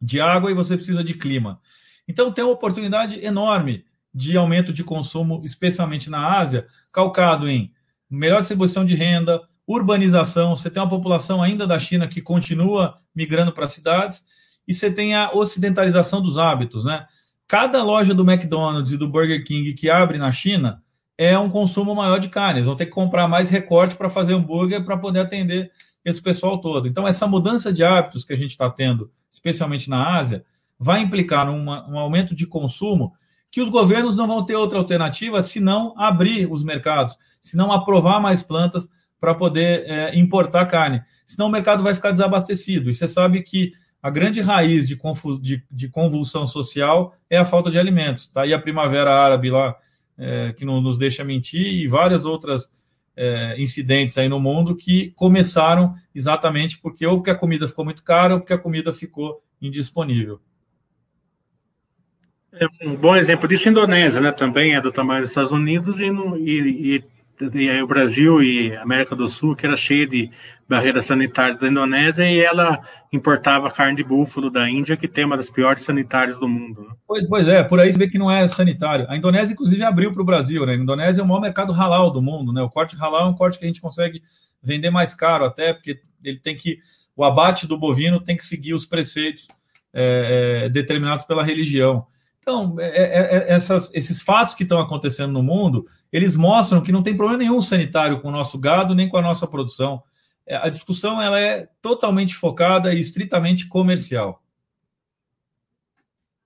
de água e você precisa de clima. Então, tem uma oportunidade enorme de aumento de consumo, especialmente na Ásia, calcado em melhor distribuição de renda, urbanização. Você tem uma população ainda da China que continua migrando para cidades e você tem a ocidentalização dos hábitos, né? Cada loja do McDonald's e do Burger King que abre na China é um consumo maior de carne. Eles vão ter que comprar mais recorte para fazer hambúrguer para poder atender esse pessoal todo. Então, essa mudança de hábitos que a gente está tendo, especialmente na Ásia, vai implicar numa, um aumento de consumo que os governos não vão ter outra alternativa senão abrir os mercados, senão aprovar mais plantas para poder é, importar carne. Senão o mercado vai ficar desabastecido. E você sabe que a grande raiz de, de, de convulsão social é a falta de alimentos. Está aí a primavera árabe lá é, que não nos deixa mentir, e várias outras é, incidentes aí no mundo que começaram exatamente porque ou porque a comida ficou muito cara ou porque a comida ficou indisponível. É um bom exemplo disso a Indonésia, né? Também é do tamanho dos Estados Unidos e, no, e, e e aí o Brasil e América do Sul, que era cheia de barreiras sanitárias da Indonésia, e ela importava carne de búfalo da Índia, que tem uma das piores sanitárias do mundo. Né? Pois, pois é, por aí você vê que não é sanitário. A Indonésia, inclusive, abriu para o Brasil, né? A Indonésia é o maior mercado halal do mundo, né? O corte halal é um corte que a gente consegue vender mais caro até, porque ele tem que. O abate do bovino tem que seguir os preceitos é, é, determinados pela religião. Então, é, é, é, essas, esses fatos que estão acontecendo no mundo eles mostram que não tem problema nenhum sanitário com o nosso gado nem com a nossa produção. É, a discussão ela é totalmente focada e estritamente comercial.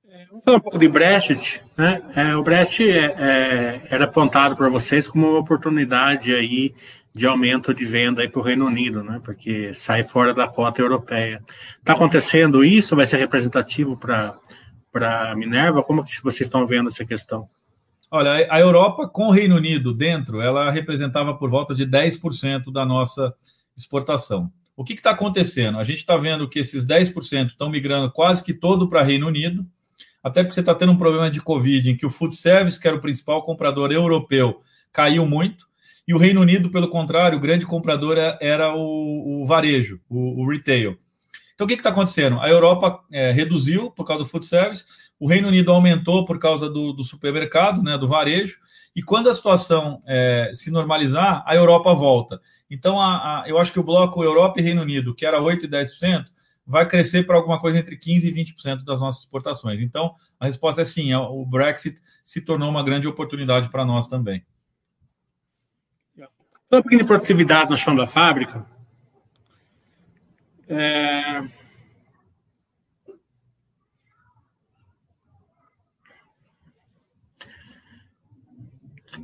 É, vamos falar um pouco de Brexit. Né? É, o Brexit é, é, era apontado por vocês como uma oportunidade aí de aumento de venda para o Reino Unido, né? porque sai fora da cota europeia. Está acontecendo isso? Vai ser representativo para a Minerva? Como que vocês estão vendo essa questão? Olha, a Europa com o Reino Unido dentro, ela representava por volta de 10% da nossa exportação. O que está acontecendo? A gente está vendo que esses 10% estão migrando quase que todo para Reino Unido, até porque você está tendo um problema de Covid, em que o food service, que era o principal comprador europeu, caiu muito, e o Reino Unido, pelo contrário, o grande comprador era o, o varejo, o, o retail. Então, o que está acontecendo? A Europa é, reduziu por causa do food service, o Reino Unido aumentou por causa do, do supermercado, né, do varejo, e quando a situação é, se normalizar, a Europa volta. Então, a, a, eu acho que o bloco Europa e Reino Unido, que era 8% e 10%, vai crescer para alguma coisa entre 15% e 20% das nossas exportações. Então, a resposta é sim, o Brexit se tornou uma grande oportunidade para nós também. Uma pequena produtividade no chão da fábrica, é...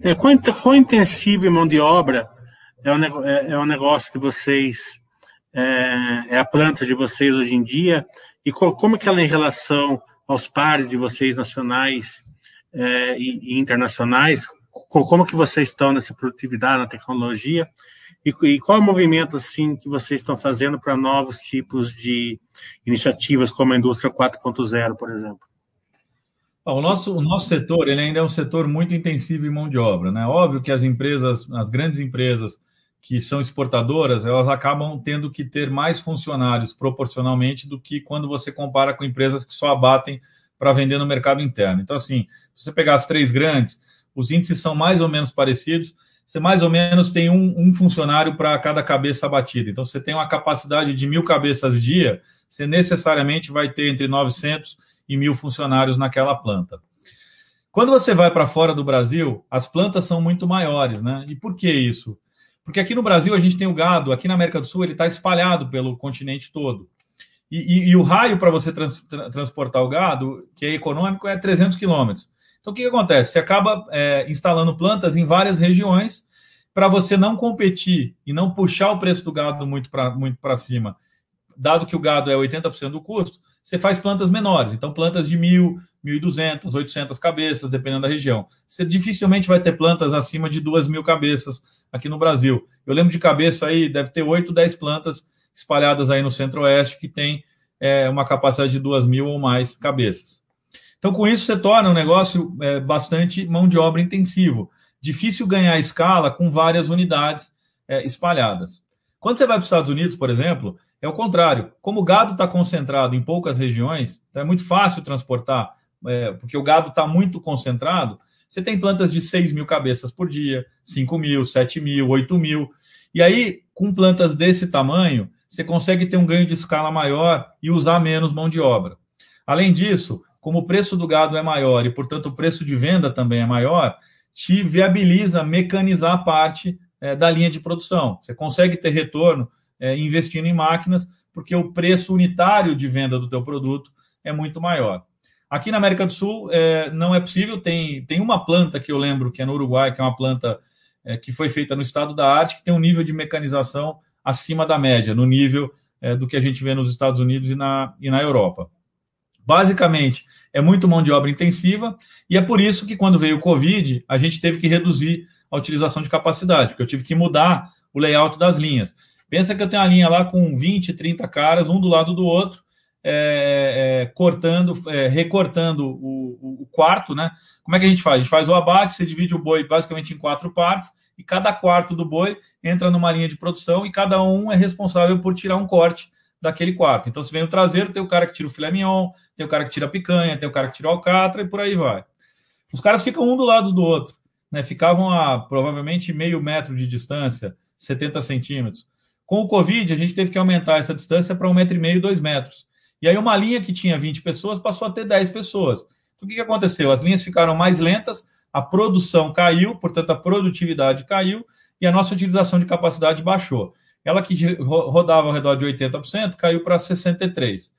É, quão, intensivo em mão de obra é o, é, é o negócio de vocês, é, é, a planta de vocês hoje em dia, e co, como é que ela é em relação aos pares de vocês nacionais é, e, e, internacionais, co, como que vocês estão nessa produtividade, na tecnologia, e, e qual é o movimento assim que vocês estão fazendo para novos tipos de iniciativas, como a indústria 4.0, por exemplo? O nosso, o nosso setor ele ainda é um setor muito intensivo em mão de obra. Né? Óbvio que as empresas, as grandes empresas que são exportadoras, elas acabam tendo que ter mais funcionários proporcionalmente do que quando você compara com empresas que só abatem para vender no mercado interno. Então, assim, se você pegar as três grandes, os índices são mais ou menos parecidos, você mais ou menos tem um, um funcionário para cada cabeça abatida. Então, você tem uma capacidade de mil cabeças dia, você necessariamente vai ter entre 900 e mil funcionários naquela planta. Quando você vai para fora do Brasil, as plantas são muito maiores, né? E por que isso? Porque aqui no Brasil a gente tem o gado, aqui na América do Sul ele está espalhado pelo continente todo. E, e, e o raio para você trans, tra, transportar o gado, que é econômico, é 300 quilômetros. Então, o que, que acontece? Você acaba é, instalando plantas em várias regiões para você não competir e não puxar o preço do gado muito para muito cima. Dado que o gado é 80% do custo, você faz plantas menores. Então, plantas de 1.000, 1.200, 800 cabeças, dependendo da região. Você dificilmente vai ter plantas acima de 2.000 cabeças aqui no Brasil. Eu lembro de cabeça aí, deve ter 8, 10 plantas espalhadas aí no centro-oeste que tem é, uma capacidade de 2.000 ou mais cabeças. Então, com isso, você torna o negócio é, bastante mão de obra intensivo. Difícil ganhar escala com várias unidades é, espalhadas. Quando você vai para os Estados Unidos, por exemplo, é o contrário. Como o gado está concentrado em poucas regiões, então é muito fácil transportar, é, porque o gado está muito concentrado. Você tem plantas de 6 mil cabeças por dia, 5 mil, 7 mil, 8 mil. E aí, com plantas desse tamanho, você consegue ter um ganho de escala maior e usar menos mão de obra. Além disso, como o preço do gado é maior e, portanto, o preço de venda também é maior, te viabiliza mecanizar a parte é, da linha de produção. Você consegue ter retorno é, investindo em máquinas, porque o preço unitário de venda do teu produto é muito maior. Aqui na América do Sul é, não é possível, tem, tem uma planta que eu lembro, que é no Uruguai, que é uma planta é, que foi feita no estado da arte, que tem um nível de mecanização acima da média, no nível é, do que a gente vê nos Estados Unidos e na, e na Europa. Basicamente, é muito mão de obra intensiva, e é por isso que quando veio o Covid, a gente teve que reduzir a utilização de capacidade, porque eu tive que mudar o layout das linhas. Pensa que eu tenho uma linha lá com 20, 30 caras, um do lado do outro, é, é, cortando, é, recortando o, o, quarto, né? Como é que a gente faz? A gente faz o abate, você divide o boi basicamente em quatro partes, e cada quarto do boi entra numa linha de produção e cada um é responsável por tirar um corte daquele quarto. Então, se vem o traseiro, tem o cara que tira o filé mignon, tem o cara que tira a picanha, tem o cara que tira o alcatra e por aí vai. Os caras ficam um do lado do outro, né? Ficavam a provavelmente meio metro de distância, 70 centímetros. Com o Covid, a gente teve que aumentar essa distância para um metro e meio, dois metros. E aí, uma linha que tinha 20 pessoas passou a ter 10 pessoas. Então, o que, que aconteceu? As linhas ficaram mais lentas, a produção caiu, portanto, a produtividade caiu e a nossa utilização de capacidade baixou. Ela que rodava ao redor de 80%, caiu para 63%.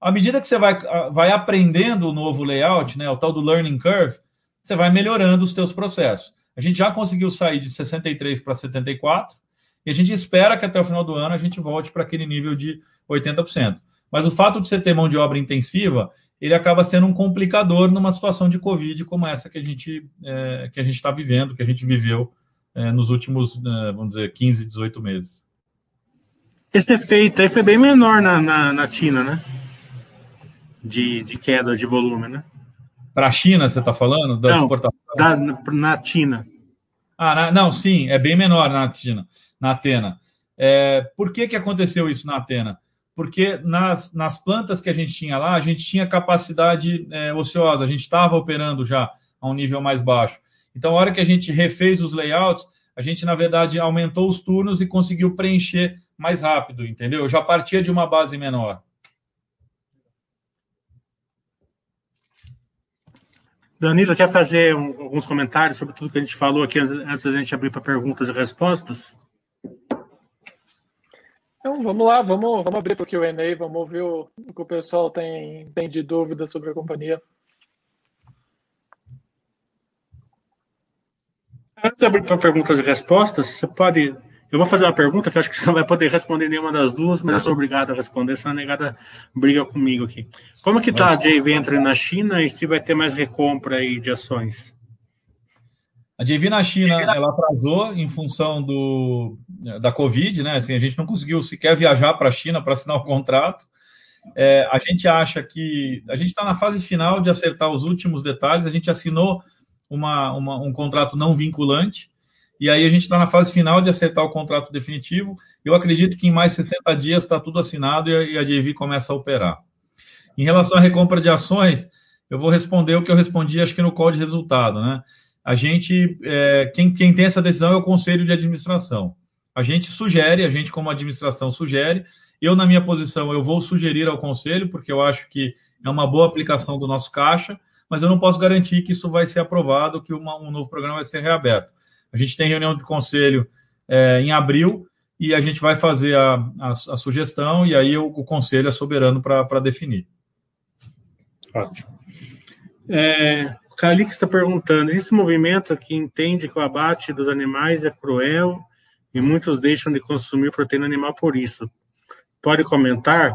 À medida que você vai, vai aprendendo o novo layout, né, o tal do learning curve, você vai melhorando os seus processos. A gente já conseguiu sair de 63 para 74 e a gente espera que até o final do ano a gente volte para aquele nível de 80%. Mas o fato de você ter mão de obra intensiva, ele acaba sendo um complicador numa situação de Covid como essa que a gente é, que a gente está vivendo, que a gente viveu é, nos últimos, é, vamos dizer, 15, 18 meses. Esse efeito aí foi bem menor na, na, na China, né? De, de queda de volume, né? Para a China, você está falando? Da não, exportação? Da, na China. Ah, na, não, sim, é bem menor na China, na Atena. É, por que, que aconteceu isso na Atena? porque nas, nas plantas que a gente tinha lá, a gente tinha capacidade é, ociosa, a gente estava operando já a um nível mais baixo. Então, a hora que a gente refez os layouts, a gente, na verdade, aumentou os turnos e conseguiu preencher mais rápido, entendeu? Já partia de uma base menor. Danilo, quer fazer um, alguns comentários sobre tudo que a gente falou aqui antes da gente abrir para perguntas e respostas? Então, vamos lá, vamos, vamos abrir para o Q&A, vamos ouvir o, o que o pessoal tem, tem de dúvida sobre a companhia. Antes de abrir para perguntas e respostas, você pode. Eu vou fazer uma pergunta que acho que você não vai poder responder nenhuma das duas, mas eu sou obrigado a responder, senão a negada briga comigo aqui. Como que está a JV Venture na China e se vai ter mais recompra aí de ações? A JV na China, ela atrasou em função do, da Covid, né? Assim, a gente não conseguiu sequer viajar para a China para assinar o contrato. É, a gente acha que a gente está na fase final de acertar os últimos detalhes. A gente assinou uma, uma, um contrato não vinculante, e aí a gente está na fase final de acertar o contrato definitivo. Eu acredito que em mais 60 dias está tudo assinado e a, JV começa a operar. Em relação à recompra de ações, eu vou responder o que eu respondi, acho que no call de resultado, né? A gente, é, quem, quem tem essa decisão é o conselho de administração. A gente sugere, a gente como administração sugere. Eu, na minha posição, eu vou sugerir ao conselho, porque eu acho que é uma boa aplicação do nosso caixa mas eu não posso garantir que isso vai ser aprovado, que uma, um novo programa vai ser reaberto. A gente tem reunião de conselho é, em abril e a gente vai fazer a, a, a sugestão e aí o, o conselho é soberano para definir. Ótimo. É, Calix está perguntando: esse movimento que entende que o abate dos animais é cruel e muitos deixam de consumir proteína animal por isso. Pode comentar?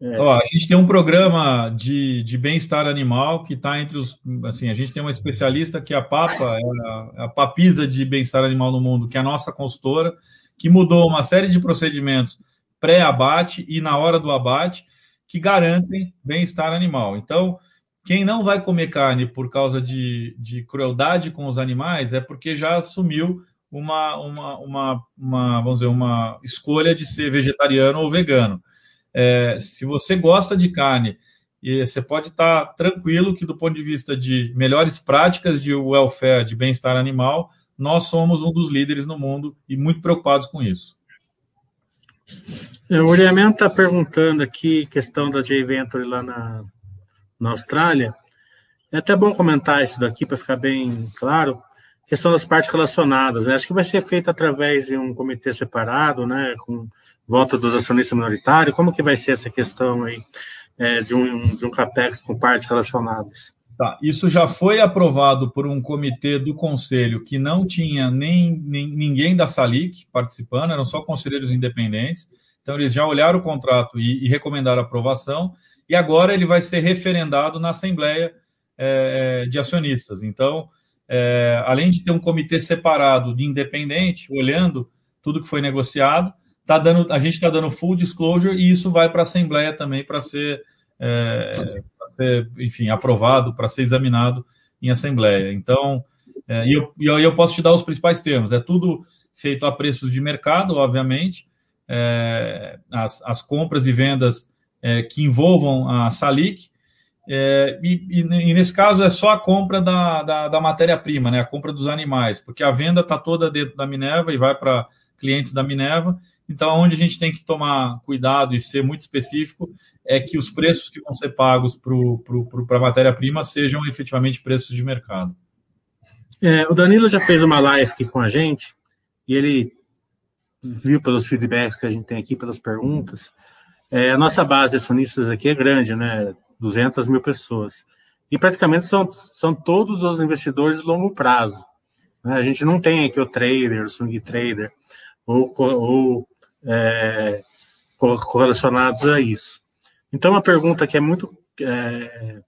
É. Ó, a gente tem um programa de, de bem-estar animal que está entre os. Assim, a gente tem uma especialista que é a Papa, é a, a Papisa de bem-estar animal no mundo, que é a nossa consultora, que mudou uma série de procedimentos pré-abate e na hora do abate que garantem bem-estar animal. Então, quem não vai comer carne por causa de, de crueldade com os animais é porque já assumiu uma, uma, uma, uma, vamos dizer, uma escolha de ser vegetariano ou vegano. É, se você gosta de carne, e você pode estar tranquilo que, do ponto de vista de melhores práticas de welfare, de bem-estar animal, nós somos um dos líderes no mundo e muito preocupados com isso. É, o Uriamento está perguntando aqui questão da J-Venture lá na, na Austrália. É até bom comentar isso daqui para ficar bem claro. Questão das partes relacionadas. Né? Acho que vai ser feito através de um comitê separado, né? com volta dos acionistas minoritários? Como que vai ser essa questão aí é, de, um, de um CAPEX com partes relacionadas? Tá, isso já foi aprovado por um comitê do conselho que não tinha nem, nem ninguém da Salic participando, eram só conselheiros independentes. Então, eles já olharam o contrato e, e recomendaram aprovação, e agora ele vai ser referendado na Assembleia é, de Acionistas. Então, é, além de ter um comitê separado de independente, olhando tudo que foi negociado, tá dando, a gente está dando full disclosure e isso vai para a Assembleia também para ser, é, ser, enfim, aprovado, para ser examinado em Assembleia. Então, é, e eu, eu posso te dar os principais termos. É tudo feito a preços de mercado, obviamente. É, as, as compras e vendas é, que envolvam a Salic. É, e, e, nesse caso é só a compra da, da, da matéria-prima, né, a compra dos animais, porque a venda está toda dentro da Minerva e vai para clientes da Minerva, então, onde a gente tem que tomar cuidado e ser muito específico é que os preços que vão ser pagos para a matéria-prima sejam efetivamente preços de mercado. É, o Danilo já fez uma live aqui com a gente e ele viu pelos feedbacks que a gente tem aqui, pelas perguntas. É, a nossa base de acionistas aqui é grande, né? 200 mil pessoas. E praticamente são, são todos os investidores de longo prazo. Né? A gente não tem aqui o trader, o swing trader, ou, ou é, correlacionados a isso. Então, uma pergunta que é muito é,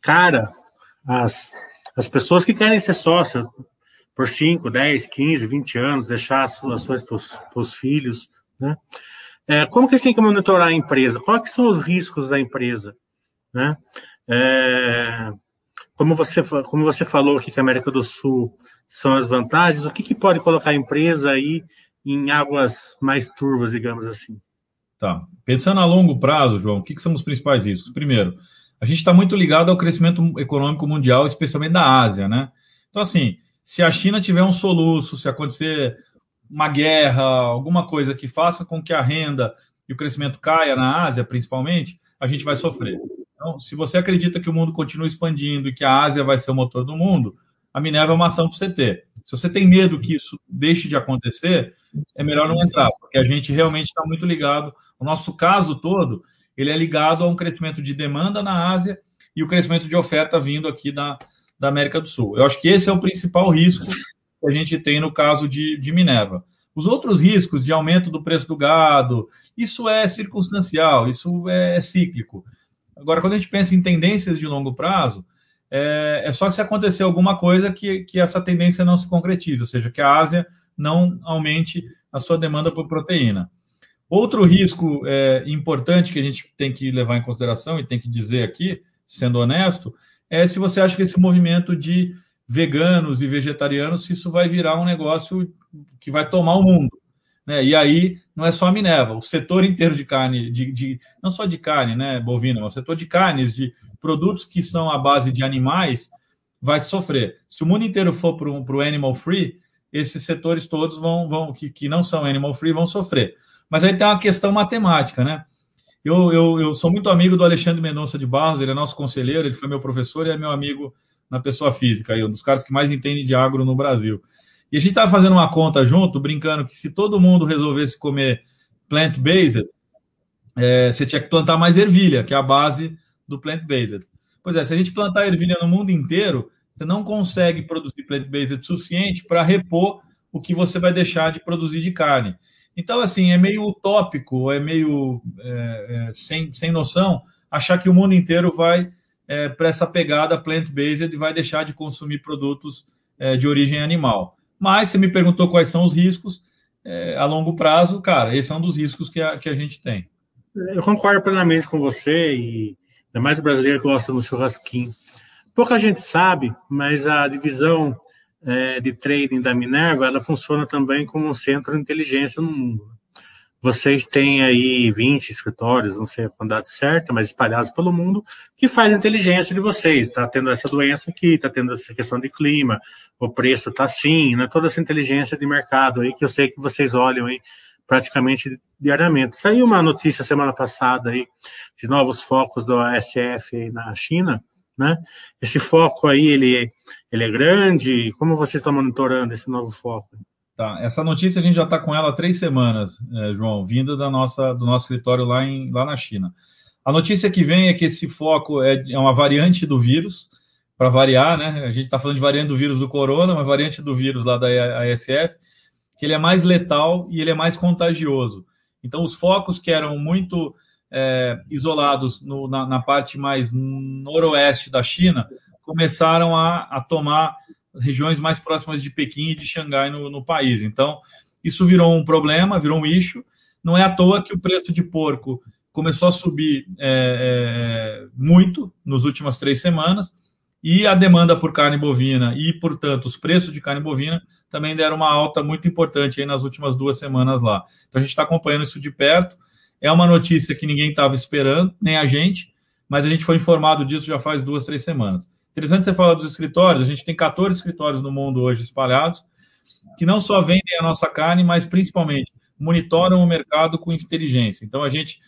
cara às, às pessoas que querem ser sócio por 5, 10, 15, 20 anos, deixar as suas ações para os filhos, né? É, como que eles têm que monitorar a empresa? Quais são os riscos da empresa? Né? É, como, você, como você falou aqui que a América do Sul são as vantagens, o que, que pode colocar a empresa aí em águas mais turvas, digamos assim. Tá. Pensando a longo prazo, João, o que, que são os principais riscos? Primeiro, a gente está muito ligado ao crescimento econômico mundial, especialmente da Ásia, né? Então, assim, se a China tiver um soluço, se acontecer uma guerra, alguma coisa que faça com que a renda e o crescimento caia na Ásia, principalmente, a gente vai sofrer. Então, se você acredita que o mundo continua expandindo e que a Ásia vai ser o motor do mundo, a Minerva é uma ação para você ter. Se você tem medo que isso deixe de acontecer, é melhor não entrar, porque a gente realmente está muito ligado. O nosso caso todo, ele é ligado a um crescimento de demanda na Ásia e o crescimento de oferta vindo aqui da, da América do Sul. Eu acho que esse é o principal risco que a gente tem no caso de, de Minerva. Os outros riscos de aumento do preço do gado, isso é circunstancial, isso é cíclico. Agora, quando a gente pensa em tendências de longo prazo, é, é só se acontecer alguma coisa que, que essa tendência não se concretize, ou seja, que a Ásia não aumente a sua demanda por proteína. Outro risco é, importante que a gente tem que levar em consideração e tem que dizer aqui, sendo honesto, é se você acha que esse movimento de veganos e vegetarianos, se isso vai virar um negócio que vai tomar o mundo. Né? E aí não é só a Minerva, o setor inteiro de carne, de, de, não só de carne né, bovina, mas o setor de carnes, de produtos que são à base de animais, vai sofrer. Se o mundo inteiro for para o animal free, esses setores todos vão, vão que, que não são animal free vão sofrer. Mas aí tem uma questão matemática, né? Eu, eu, eu sou muito amigo do Alexandre Mendonça de Barros, ele é nosso conselheiro, ele foi meu professor e é meu amigo na pessoa física, aí, um dos caras que mais entende de agro no Brasil. E a gente estava fazendo uma conta junto, brincando que se todo mundo resolvesse comer plant-based, é, você tinha que plantar mais ervilha, que é a base do plant-based. Pois é, se a gente plantar ervilha no mundo inteiro, você não consegue produzir plant-based suficiente para repor o que você vai deixar de produzir de carne. Então, assim, é meio utópico, é meio é, é, sem, sem noção achar que o mundo inteiro vai é, para essa pegada plant-based e vai deixar de consumir produtos é, de origem animal. Mas você me perguntou quais são os riscos é, a longo prazo, cara, esse é um dos riscos que a, que a gente tem. Eu concordo plenamente com você e ainda mais o brasileiro gosta do churrasquinho. Pouca gente sabe, mas a divisão é, de trading da Minerva ela funciona também como um centro de inteligência no mundo. Vocês têm aí 20 escritórios, não sei a quantidade certa, mas espalhados pelo mundo, que faz a inteligência de vocês. Está tendo essa doença aqui, está tendo essa questão de clima, o preço está assim, né? toda essa inteligência de mercado aí que eu sei que vocês olham aí praticamente diariamente. Saiu uma notícia semana passada aí de novos focos do ASF na China, né? Esse foco aí, ele, ele é grande? Como vocês estão monitorando esse novo foco? Tá, essa notícia a gente já está com ela há três semanas, é, João, vinda da nossa, do nosso escritório lá, em, lá na China. A notícia que vem é que esse foco é, é uma variante do vírus, para variar, né? A gente está falando de variante do vírus do corona, uma variante do vírus lá da ASF, que ele é mais letal e ele é mais contagioso. Então, os focos que eram muito é, isolados no, na, na, parte mais noroeste da China começaram a, a tomar regiões mais próximas de Pequim e de Xangai no, no país. Então, isso virou um problema, virou um issue. Não é à toa que o preço de porco começou a subir é, é, muito nas últimas três semanas e a demanda por carne bovina e, portanto, os preços de carne bovina também deram uma alta muito importante nas últimas duas semanas lá. Então, a gente está acompanhando isso de perto. É uma notícia que ninguém estava esperando, nem a gente, mas a gente foi informado disso já faz duas, três semanas. Interessante você falar dos escritórios, a gente tem 14 escritórios no mundo hoje espalhados, que não só vendem a nossa carne, mas principalmente monitoram o mercado com inteligência. Então a gente,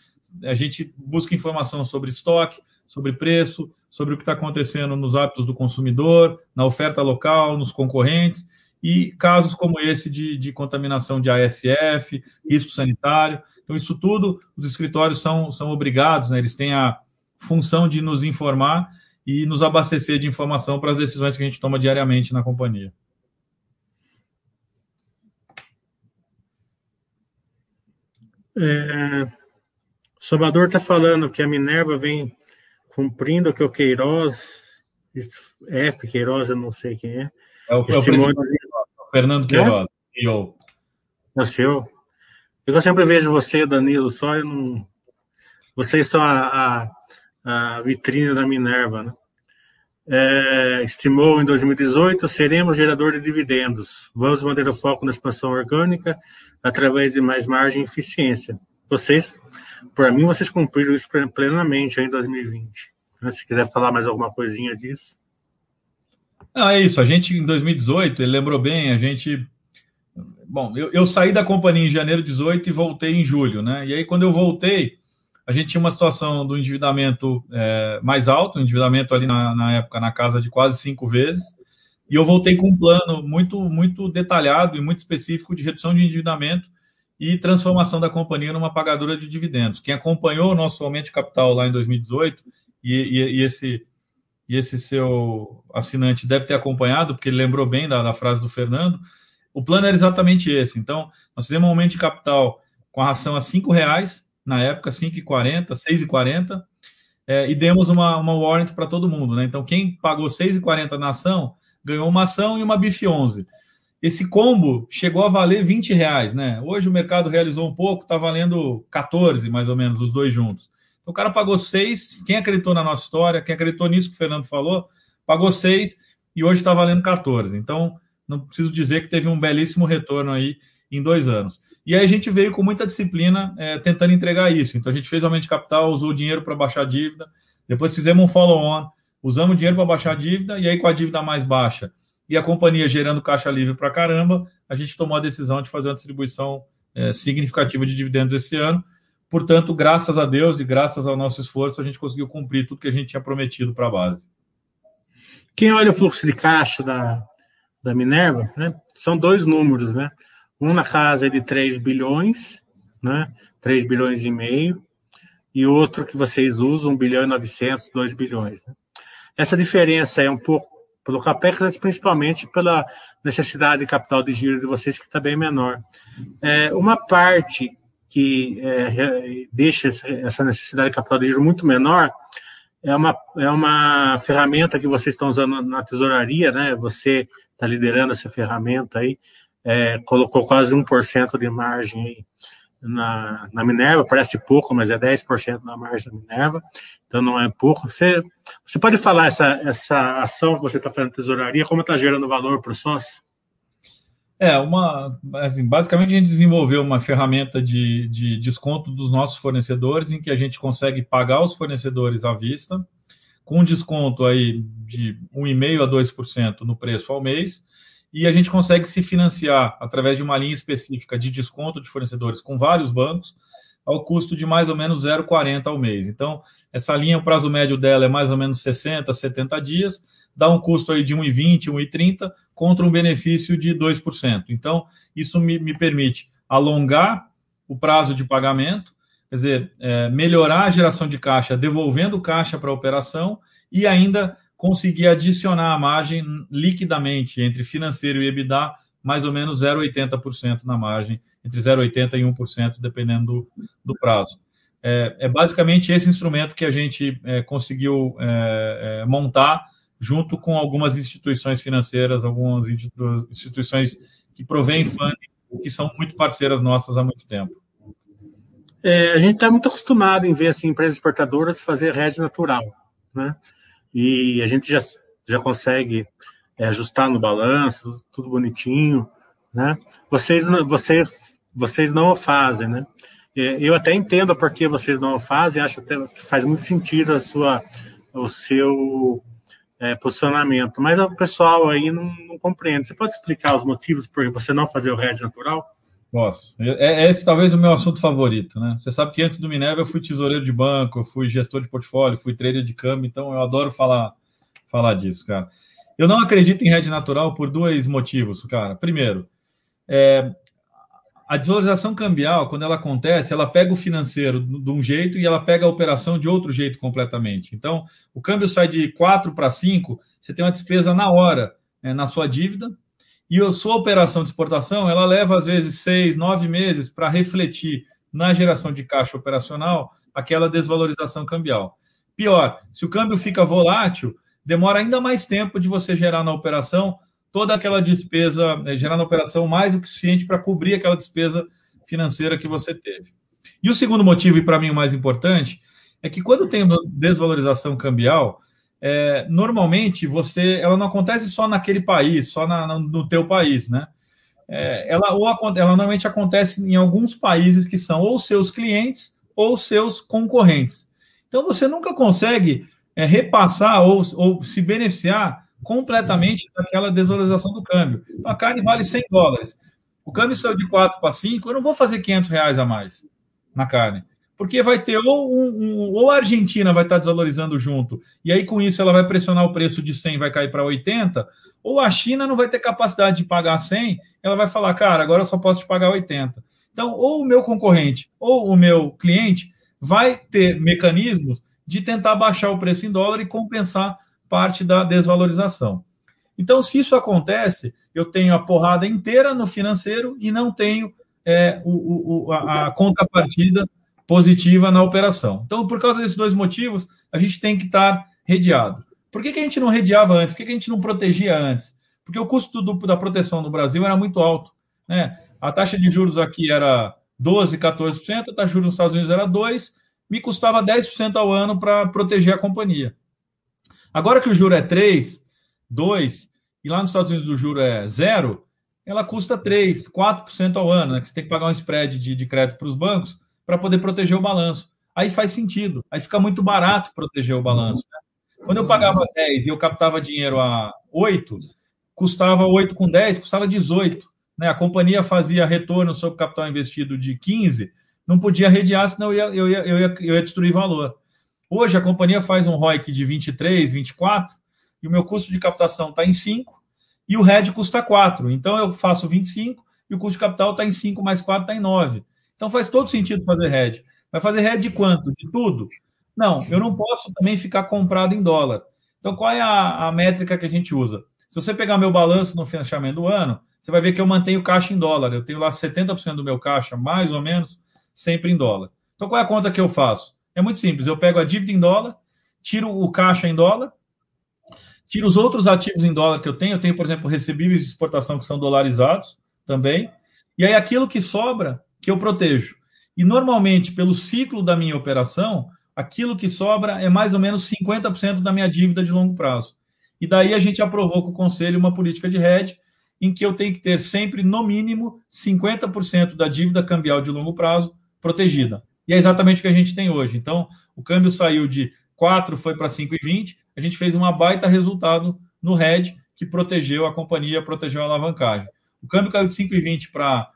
a gente busca informação sobre estoque, sobre preço, sobre o que está acontecendo nos hábitos do consumidor, na oferta local, nos concorrentes, e casos como esse de, de contaminação de ASF, risco sanitário. Então, isso tudo, os escritórios são, são obrigados, né? eles têm a função de nos informar e nos abastecer de informação para as decisões que a gente toma diariamente na companhia. É, o Salvador está falando que a Minerva vem cumprindo o que o Queiroz, F. Queiroz, eu não sei quem é. É o, é o, Simone... Fernando Queiroz, é? CEO. É CEO? Eu sempre vejo você, Danilo, só eu não. Vocês são a, a a vitrine da Minerva. Né? É, estimou em 2018, seremos gerador de dividendos. Vamos manter o foco na expansão orgânica através de mais margem e eficiência. vocês, para mim, vocês cumpriram isso plenamente em 2020. Né? Se quiser falar mais alguma coisinha disso. Não, é isso. A gente, em 2018, ele lembrou bem, a gente. Bom, eu, eu saí da companhia em janeiro de 18 e voltei em julho, né? E aí, quando eu voltei, a gente tinha uma situação do endividamento é, mais alto, endividamento ali na, na, época na casa de quase cinco vezes, e eu voltei com um plano muito, muito detalhado e muito específico de redução de endividamento e transformação da companhia numa pagadora de dividendos. Quem acompanhou o nosso aumento de capital lá em 2018 e, e, e esse e esse seu assinante deve ter acompanhado, porque ele lembrou bem da, da, frase do Fernando, o plano era exatamente esse. Então, nós fizemos um aumento de capital com a ração a R$ reais na época, 5,40, 6,40, é, e demos uma, uma warrant para todo mundo. Né? Então, quem pagou 6,40 na ação, ganhou uma ação e uma BIF 11. Esse combo chegou a valer 20 reais, né? Hoje o mercado realizou um pouco, está valendo 14, mais ou menos, os dois juntos. Então, o cara pagou 6, quem acreditou na nossa história, quem acreditou nisso que o Fernando falou, pagou 6 e hoje está valendo 14. Então, não preciso dizer que teve um belíssimo retorno aí em dois anos. E aí a gente veio com muita disciplina é, tentando entregar isso. Então, a gente fez aumento de capital, usou o dinheiro para baixar a dívida, depois fizemos um follow-on, usamos o dinheiro para baixar a dívida, e aí com a dívida mais baixa e a companhia gerando caixa livre para caramba, a gente tomou a decisão de fazer uma distribuição é, significativa de dividendos esse ano. Portanto, graças a Deus e graças ao nosso esforço, a gente conseguiu cumprir tudo que a gente tinha prometido para a base. Quem olha o fluxo de caixa da, da Minerva, né, são dois números, né? Um na casa de 3 bilhões, né? 3 bilhões e meio, e outro que vocês usam, 1 bilhão e 900, 2 bilhões. Né? Essa diferença é um pouco pelo CAPEX, mas principalmente pela necessidade de capital de giro de vocês, que está bem menor. É, uma parte que é, deixa essa necessidade de capital de giro muito menor é uma, é uma ferramenta que vocês estão usando na tesouraria, né? Você está liderando essa ferramenta aí, é, colocou quase 1% de margem aí na, na Minerva, parece pouco, mas é 10% na margem da Minerva, então não é pouco. Você, você pode falar essa, essa ação que você está fazendo tesouraria, como está gerando valor para o sócio? É, uma, assim, basicamente a gente desenvolveu uma ferramenta de, de desconto dos nossos fornecedores, em que a gente consegue pagar os fornecedores à vista, com desconto aí de 1,5% a 2% no preço ao mês, e a gente consegue se financiar através de uma linha específica de desconto de fornecedores com vários bancos, ao custo de mais ou menos 0,40 ao mês. Então, essa linha, o prazo médio dela é mais ou menos 60, 70 dias, dá um custo aí de 1,20, 1,30 contra um benefício de 2%. Então, isso me, me permite alongar o prazo de pagamento, quer dizer, é, melhorar a geração de caixa, devolvendo caixa para a operação e ainda conseguir adicionar a margem liquidamente entre financeiro e EBITDA, mais ou menos 0,80% na margem, entre 0,80% e 1%, dependendo do, do prazo. É, é, basicamente esse instrumento que a gente é, conseguiu é, é montar junto com algumas instituições financeiras, algumas instituições que provêm funding, que são muito parceiras nossas há muito tempo. É, a gente está muito acostumado em ver assim, empresas exportadoras fazer rede natural, né? E a gente já, já consegue é, ajustar no balanço, tudo bonitinho, né? Vocês, vocês, vocês não o fazem, né? É, eu até entendo por que vocês não o fazem, acho até que faz muito sentido a sua, o seu é, posicionamento, mas o pessoal aí não, não, compreende. Você pode explicar os motivos por você não fazer o RED natural? Posso. É, é esse talvez o meu assunto favorito, né? Você sabe que antes do Minerva eu fui tesoureiro de banco, fui gestor de portfólio, fui trader de câmbio, então eu adoro falar, falar disso, cara. Eu não acredito em rede natural por dois motivos, cara. Primeiro, é, a desvalorização cambial, quando ela acontece, ela pega o financeiro de um jeito e ela pega a operação de outro jeito completamente. Então, o câmbio sai de 4 para 5, você tem uma despesa na hora né, na sua dívida, e a sua operação de exportação, ela leva às vezes seis, nove meses para refletir na geração de caixa operacional aquela desvalorização cambial. Pior, se o câmbio fica volátil, demora ainda mais tempo de você gerar na operação toda aquela despesa, né, gerar na operação mais do que suficiente para cobrir aquela despesa financeira que você teve. E o segundo motivo, e para mim o mais importante, é que quando tem desvalorização cambial, é, normalmente você, ela não acontece só naquele país, só na, no teu país, né? é, ela, ou, ela normalmente acontece em alguns países que são ou seus clientes ou seus concorrentes. Então você nunca consegue é, repassar ou, ou se beneficiar completamente daquela desvalorização do câmbio. A carne vale 100 dólares. O câmbio saiu de 4 para 5, eu não vou fazer 500 reais a mais na carne. Porque vai ter ou, um, ou a Argentina vai estar desvalorizando junto, e aí com isso ela vai pressionar o preço de 100, vai cair para 80, ou a China não vai ter capacidade de pagar 100, ela vai falar, cara, agora eu só posso te pagar 80. Então, ou o meu concorrente ou o meu cliente vai ter mecanismos de tentar baixar o preço em dólar e compensar parte da desvalorização. Então, se isso acontece, eu tenho a porrada inteira no financeiro e não tenho é, o, o, a, a, contrapartida positiva na operação. Então, por causa desses dois motivos, a gente tem que estar redeado. Por que, que a gente não redeava antes? Por que, que a gente não protegia antes? Porque o custo do, da proteção no Brasil era muito alto. Né? A taxa de juros aqui era 12%, 14%, a taxa de juros nos Estados Unidos era 2%, me custava 10% ao ano para proteger a companhia. Agora que o juro é 3, 2, e lá nos Estados Unidos o juro é zero, ela custa 3, 4% ao ano, né? Que você tem que pagar um spread de, de crédito para os bancos para poder proteger o balanço. Aí faz sentido, aí fica muito barato proteger o balanço. Né? Quando eu pagava 10 e eu captava dinheiro a 8, custava 8 com 10, custava 18. Né? A companhia fazia retorno sobre capital investido de 15, não podia redear, senão eu ia, eu ia, eu ia, eu ia destruir valor. Hoje a companhia faz um ROIC de 23, 24, e o meu custo de captação está em 5, e o RED custa 4. Então eu faço 25 e o custo de capital está em 5 mais 4 está em 9. Então faz todo sentido fazer RED. Vai fazer RED de quanto? De tudo? Não, eu não posso também ficar comprado em dólar. Então qual é a, a métrica que a gente usa? Se você pegar meu balanço no financiamento do ano, você vai ver que eu mantenho caixa em dólar. Eu tenho lá 70% do meu caixa, mais ou menos, sempre em dólar. Então qual é a conta que eu faço? É muito simples. Eu pego a dívida em dólar, tiro o caixa em dólar, tiro os outros ativos em dólar que eu tenho. Eu tenho, por exemplo, recebíveis de exportação que são dolarizados também. E aí aquilo que sobra, que eu protejo. E normalmente, pelo ciclo da minha operação, aquilo que sobra é mais ou menos 50% da minha dívida de longo prazo. E daí a gente aprovou com o conselho uma política de hedge em que eu tenho que ter sempre, no mínimo, 50% da dívida cambial de longo prazo protegida. E é exatamente o que a gente tem hoje. Então, o câmbio saiu de 4, foi para 5,20. A gente fez uma baita resultado no RED, que protegeu a companhia, protegeu a alavancagem. O câmbio caiu de 5,20 para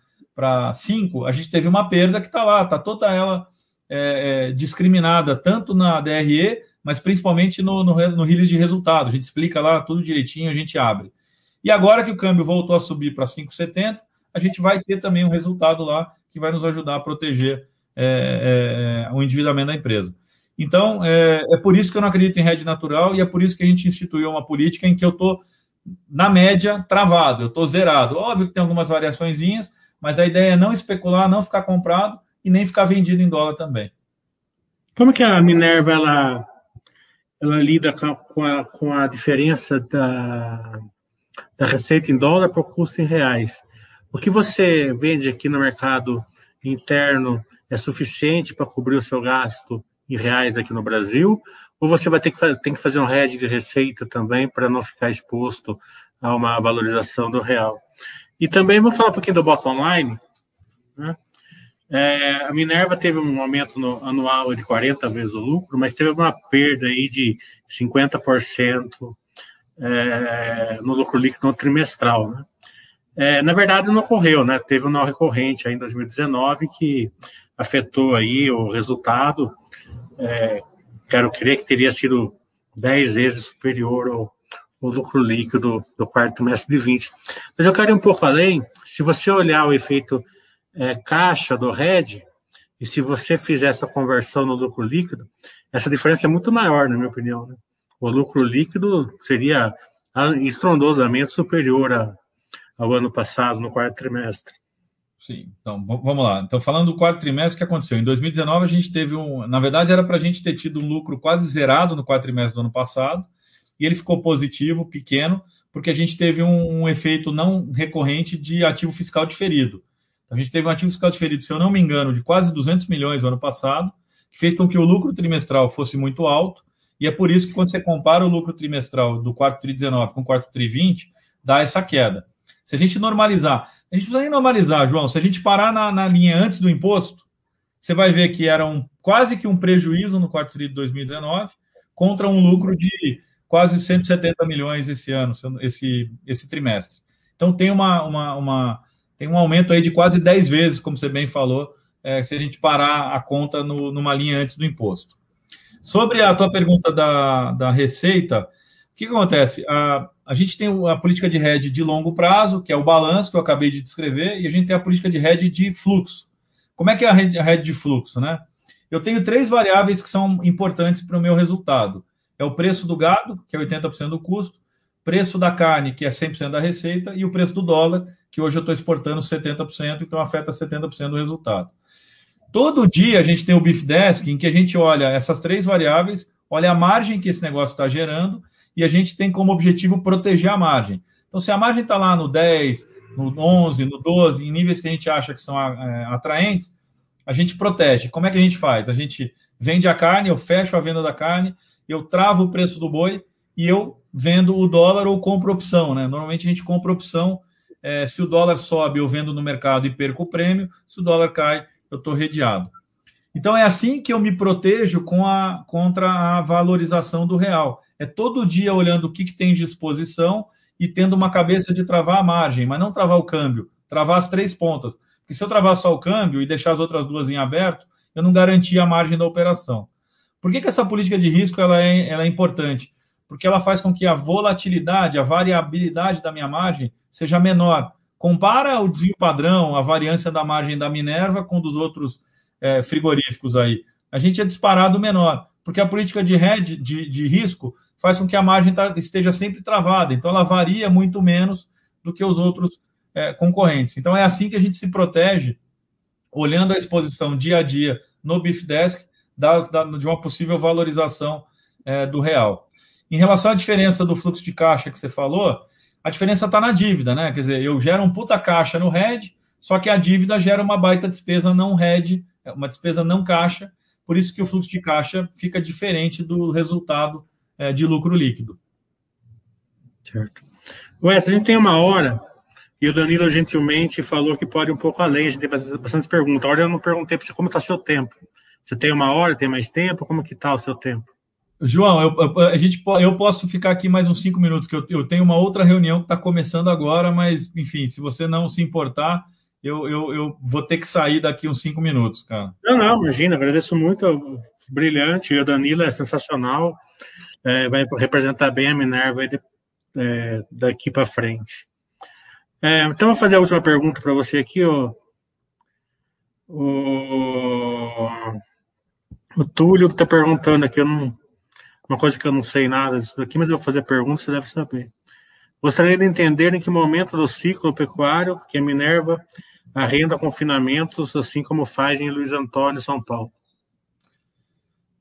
5, a gente teve uma perda que está lá, está toda ela é, é, discriminada, tanto na DRE, mas principalmente no, no, no release de resultado. A gente explica lá tudo direitinho, a gente abre. E agora que o câmbio voltou a subir para 5,70, a gente vai ter também um resultado lá que vai nos ajudar a proteger é, é, o endividamento da empresa. Então, é, é, por isso que eu não acredito em rede natural e é por isso que a gente instituiu uma política em que eu estou, na média, travado, eu estou zerado. Óbvio que tem algumas variaçõezinhas, mas a ideia é não especular, não ficar comprado e nem ficar vendido em dólar também. Como que a Minerva ela, ela lida com a, com a diferença da, da receita em dólar para o custo em reais? O que você vende aqui no mercado interno é suficiente para cobrir o seu gasto em reais aqui no Brasil? Ou você vai ter que, tem que fazer um hedge de receita também para não ficar exposto a uma valorização do real? E também vou falar um pouquinho do bottom line. Né? É, a Minerva teve um aumento no, anual de 40 vezes o lucro, mas teve uma perda aí de 50% é, no lucro líquido trimestral. Né? É, na verdade, não ocorreu, né? Teve um não recorrente aí em 2019 que afetou aí o resultado. É, quero crer que teria sido 10 vezes superior ao, ao lucro líquido do quarto trimestre de 20. Mas eu quero ir um pouco além. Se você olhar o efeito é, caixa do RED, e se você fizer essa conversão no lucro líquido, essa diferença é muito maior, na minha opinião. Né? O lucro líquido seria estrondosamente superior a, ao ano passado, no quarto trimestre. Sim, então vamos lá. Então, falando do quarto trimestre, o que aconteceu? Em 2019, a gente teve um. Na verdade, era para a gente ter tido um lucro quase zerado no quarto trimestre do ano passado, e ele ficou positivo, pequeno, porque a gente teve um, um efeito não recorrente de ativo fiscal diferido. Então, a gente teve um ativo fiscal diferido, se eu não me engano, de quase 200 milhões no ano passado, que fez com que o lucro trimestral fosse muito alto, e é por isso que quando você compara o lucro trimestral do quarto tri 19 com o quarto tri 20, dá essa queda. Se a gente normalizar, a gente precisa nem normalizar, João. Se a gente parar na, na linha antes do imposto, você vai ver que era um, quase que um prejuízo no quarto tri de 2019 contra um lucro de quase 170 milhões esse ano, esse, esse trimestre. Então tem uma, uma, uma tem um aumento aí de quase 10 vezes, como você bem falou, é, se a gente parar a conta no, numa linha antes do imposto. Sobre a tua pergunta da, da receita, o que, acontece? A, a gente tem a política de hedge de longo prazo, que é o balanço que eu acabei de descrever, e a gente tem a política de hedge de fluxo. Como é que é a hedge de fluxo, né? Eu tenho três variáveis que são importantes para o meu resultado. É o preço do gado, que é 80% do custo, preço da carne, que é 100% da receita, e o preço do dólar, que hoje eu estou exportando 70%, então afeta 70% do resultado. Todo dia a gente tem o Beef Desk, em que a gente olha essas três variáveis, olha a margem que esse negócio está gerando, e a gente tem como objetivo proteger a margem. Então, se a margem está lá no 10, no 11, no 12, em níveis que a gente acha que são é, atraentes, a gente protege. Como é que a gente faz? A gente vende a carne, eu fecho a venda da carne, eu travo o preço do boi e eu vendo o dólar ou compro opção. Né? Normalmente a gente compra opção. É, se o dólar sobe, eu vendo no mercado e perco o prêmio. Se o dólar cai, eu estou redeado. Então é assim que eu me protejo com a, contra a valorização do real. É todo dia olhando o que, que tem de exposição e tendo uma cabeça de travar a margem, mas não travar o câmbio, travar as três pontas. Porque se eu travar só o câmbio e deixar as outras duas em aberto, eu não garantia a margem da operação. Por que, que essa política de risco ela é, ela é importante? Porque ela faz com que a volatilidade, a variabilidade da minha margem seja menor. Compara o desvio padrão, a variância da margem da Minerva com dos outros é, frigoríficos aí. A gente é disparado menor, porque a política de, hedge, de, de risco faz com que a margem tá, esteja sempre travada. Então, ela varia muito menos do que os outros é, concorrentes. Então, é assim que a gente se protege, olhando a exposição dia a dia no Beef Desk, das, da, de uma possível valorização é, do real. Em relação à diferença do fluxo de caixa que você falou, a diferença está na dívida, né? Quer dizer, eu gero um puta caixa no RED, só que a dívida gera uma baita despesa não RED, uma despesa não caixa, por isso que o fluxo de caixa fica diferente do resultado é, de lucro líquido. Certo. Wes, a gente tem uma hora, e o Danilo gentilmente falou que pode ir um pouco além, a gente tem bastante perguntas. A hora eu não perguntei para você como está seu tempo. Você tem uma hora, tem mais tempo? Como que está o seu tempo? João, eu, a gente, eu posso ficar aqui mais uns cinco minutos, que eu, eu tenho uma outra reunião que está começando agora, mas, enfim, se você não se importar, eu, eu, eu vou ter que sair daqui uns cinco minutos, cara. Não, não, imagina, agradeço muito, brilhante, o Danilo é sensacional, é, vai representar bem a Minerva de, é, daqui para frente. É, então, vou fazer a última pergunta para você aqui, o, o, o Túlio está perguntando aqui, não, uma coisa que eu não sei nada disso daqui, mas eu vou fazer a pergunta, você deve saber. Gostaria de entender em que momento do ciclo pecuário que a Minerva arrenda confinamentos, assim como faz em Luiz Antônio, São Paulo.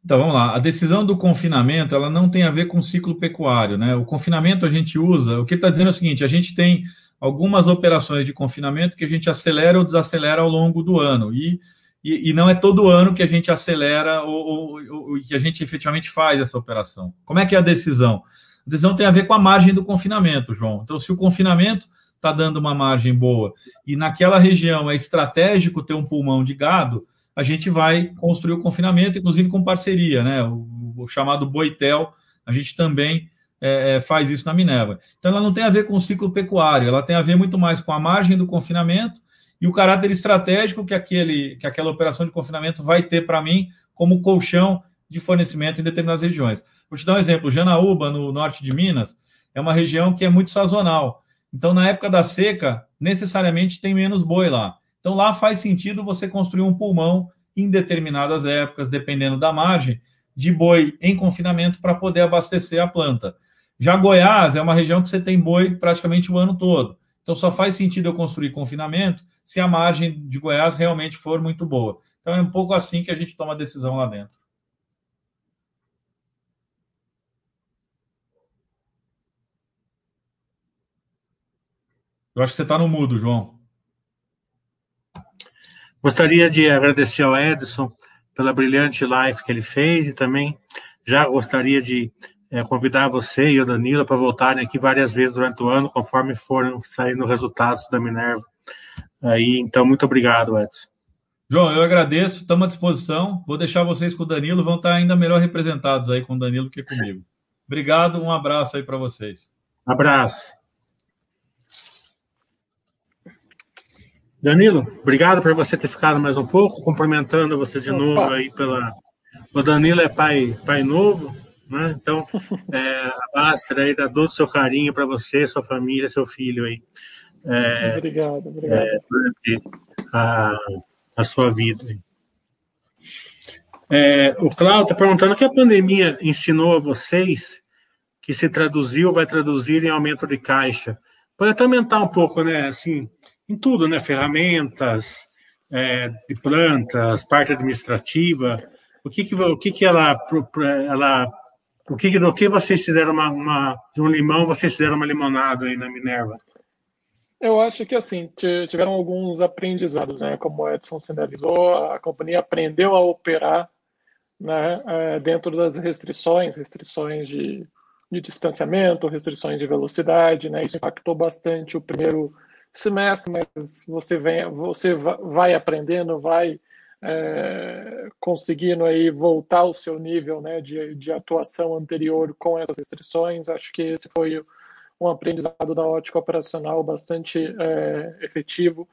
Então vamos lá. A decisão do confinamento ela não tem a ver com ciclo pecuário, né? O confinamento a gente usa. O que está dizendo é o seguinte: a gente tem algumas operações de confinamento que a gente acelera ou desacelera ao longo do ano e e, e, não é todo ano que a gente acelera ou, ou, ou, que a gente efetivamente faz essa operação. Como é que é a decisão? A decisão tem a ver com a margem do confinamento, João. Então, se o confinamento está dando uma margem boa e naquela região é estratégico ter um pulmão de gado, a gente vai construir o confinamento, inclusive com parceria, né? O, o chamado Boitel, a gente também é, é, faz isso na Minerva. Então, ela não tem a ver com o ciclo pecuário, ela tem a ver muito mais com a margem do confinamento e o caráter estratégico que, aquele, que aquela operação de confinamento vai ter para mim como colchão de fornecimento em determinadas regiões. Vou te dar um exemplo: Janaúba, no norte de Minas, é uma região que é muito sazonal. Então, na época da seca, necessariamente tem menos boi lá. Então, lá faz sentido você construir um pulmão em determinadas épocas, dependendo da margem, de boi em confinamento para poder abastecer a planta. Já Goiás é uma região que você tem boi praticamente o ano todo. Então, só faz sentido eu construir confinamento se a margem de Goiás realmente for muito boa. Então é um pouco assim que a gente toma a decisão lá dentro. Eu acho que você está no mudo, João. Gostaria de agradecer ao Edson pela brilhante live que ele fez e também já gostaria de é, convidar você e o Danilo para voltarem aqui várias vezes durante o ano, conforme forem saindo resultados da Minerva. Aí, então, muito obrigado, Edson. João, eu agradeço, estamos à disposição. Vou deixar vocês com o Danilo, vão estar ainda melhor representados aí com o Danilo que comigo. Obrigado, um abraço aí para vocês. Abraço. Danilo, obrigado por você ter ficado mais um pouco, cumprimentando você de Opa. novo aí pela. O Danilo é pai, pai novo, né? Então, é, a Baster aí dá todo o seu carinho para você, sua família, seu filho aí. É, obrigado, obrigado. É, a, a sua vida. É, o Cláudio está perguntando o que a pandemia ensinou a vocês que se traduziu, vai traduzir em aumento de caixa. Pode até aumentar um pouco, né? Assim, em tudo, né? Ferramentas, é, de plantas, parte administrativa. O que que, o que, que ela, ela o que, do que vocês fizeram uma, uma, de um limão, vocês fizeram uma limonada aí na Minerva? Eu acho que assim, tiveram alguns aprendizados, né? Como o Edson sinalizou, a companhia aprendeu a operar né, é, dentro das restrições, restrições de, de distanciamento, restrições de velocidade, né? Isso impactou bastante o primeiro semestre, mas você vem, você vai aprendendo, vai é, conseguindo aí voltar ao seu nível né, de, de atuação anterior com essas restrições. Acho que esse foi um aprendizado da ótica operacional bastante é, efetivo.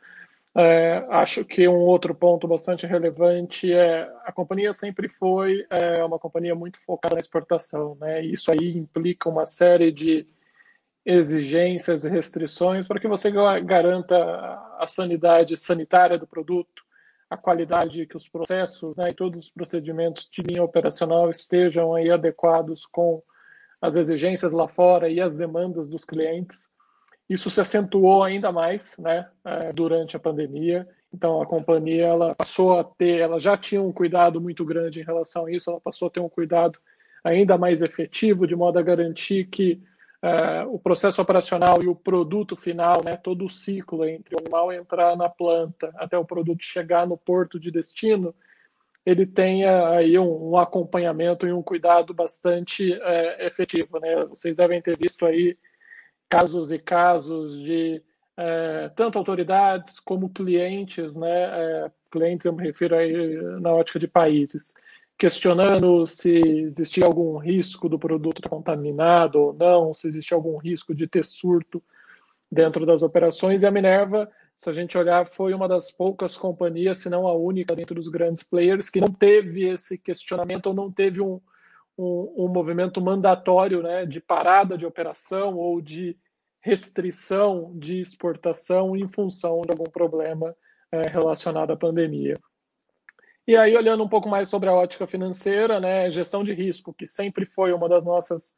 É, acho que um outro ponto bastante relevante é a companhia sempre foi é, uma companhia muito focada na exportação, né? Isso aí implica uma série de exigências e restrições para que você garanta a sanidade sanitária do produto, a qualidade que os processos né, e todos os procedimentos de linha operacional estejam aí adequados com as exigências lá fora e as demandas dos clientes. Isso se acentuou ainda mais né, é, durante a pandemia. Então, a companhia ela passou a ter, ela já tinha um cuidado muito grande em relação a isso, ela passou a ter um cuidado ainda mais efetivo, de modo a garantir que uh, o processo operacional e o produto final, né, todo o ciclo entre o animal entrar na planta até o produto chegar no porto de destino, ele tenha aí um, um acompanhamento e um cuidado bastante uh, efetivo. Né? Vocês devem ter visto aí casos e casos de uh, tanto autoridades como clientes, né? clientes eu me refiro aí na ótica de países, questionando se existia algum risco do produto contaminado ou não, se existia algum risco de ter surto dentro das operações. E a Minerva, se a gente olhar, foi uma das poucas companhias, se não a única, dentro dos grandes players, que não teve esse questionamento ou não teve um, um, um movimento mandatório né, de parada de operação ou de restrição de exportação em função de algum problema é, relacionado à pandemia. E aí, olhando um pouco mais sobre a ótica financeira, né, gestão de risco, que sempre foi uma das nossas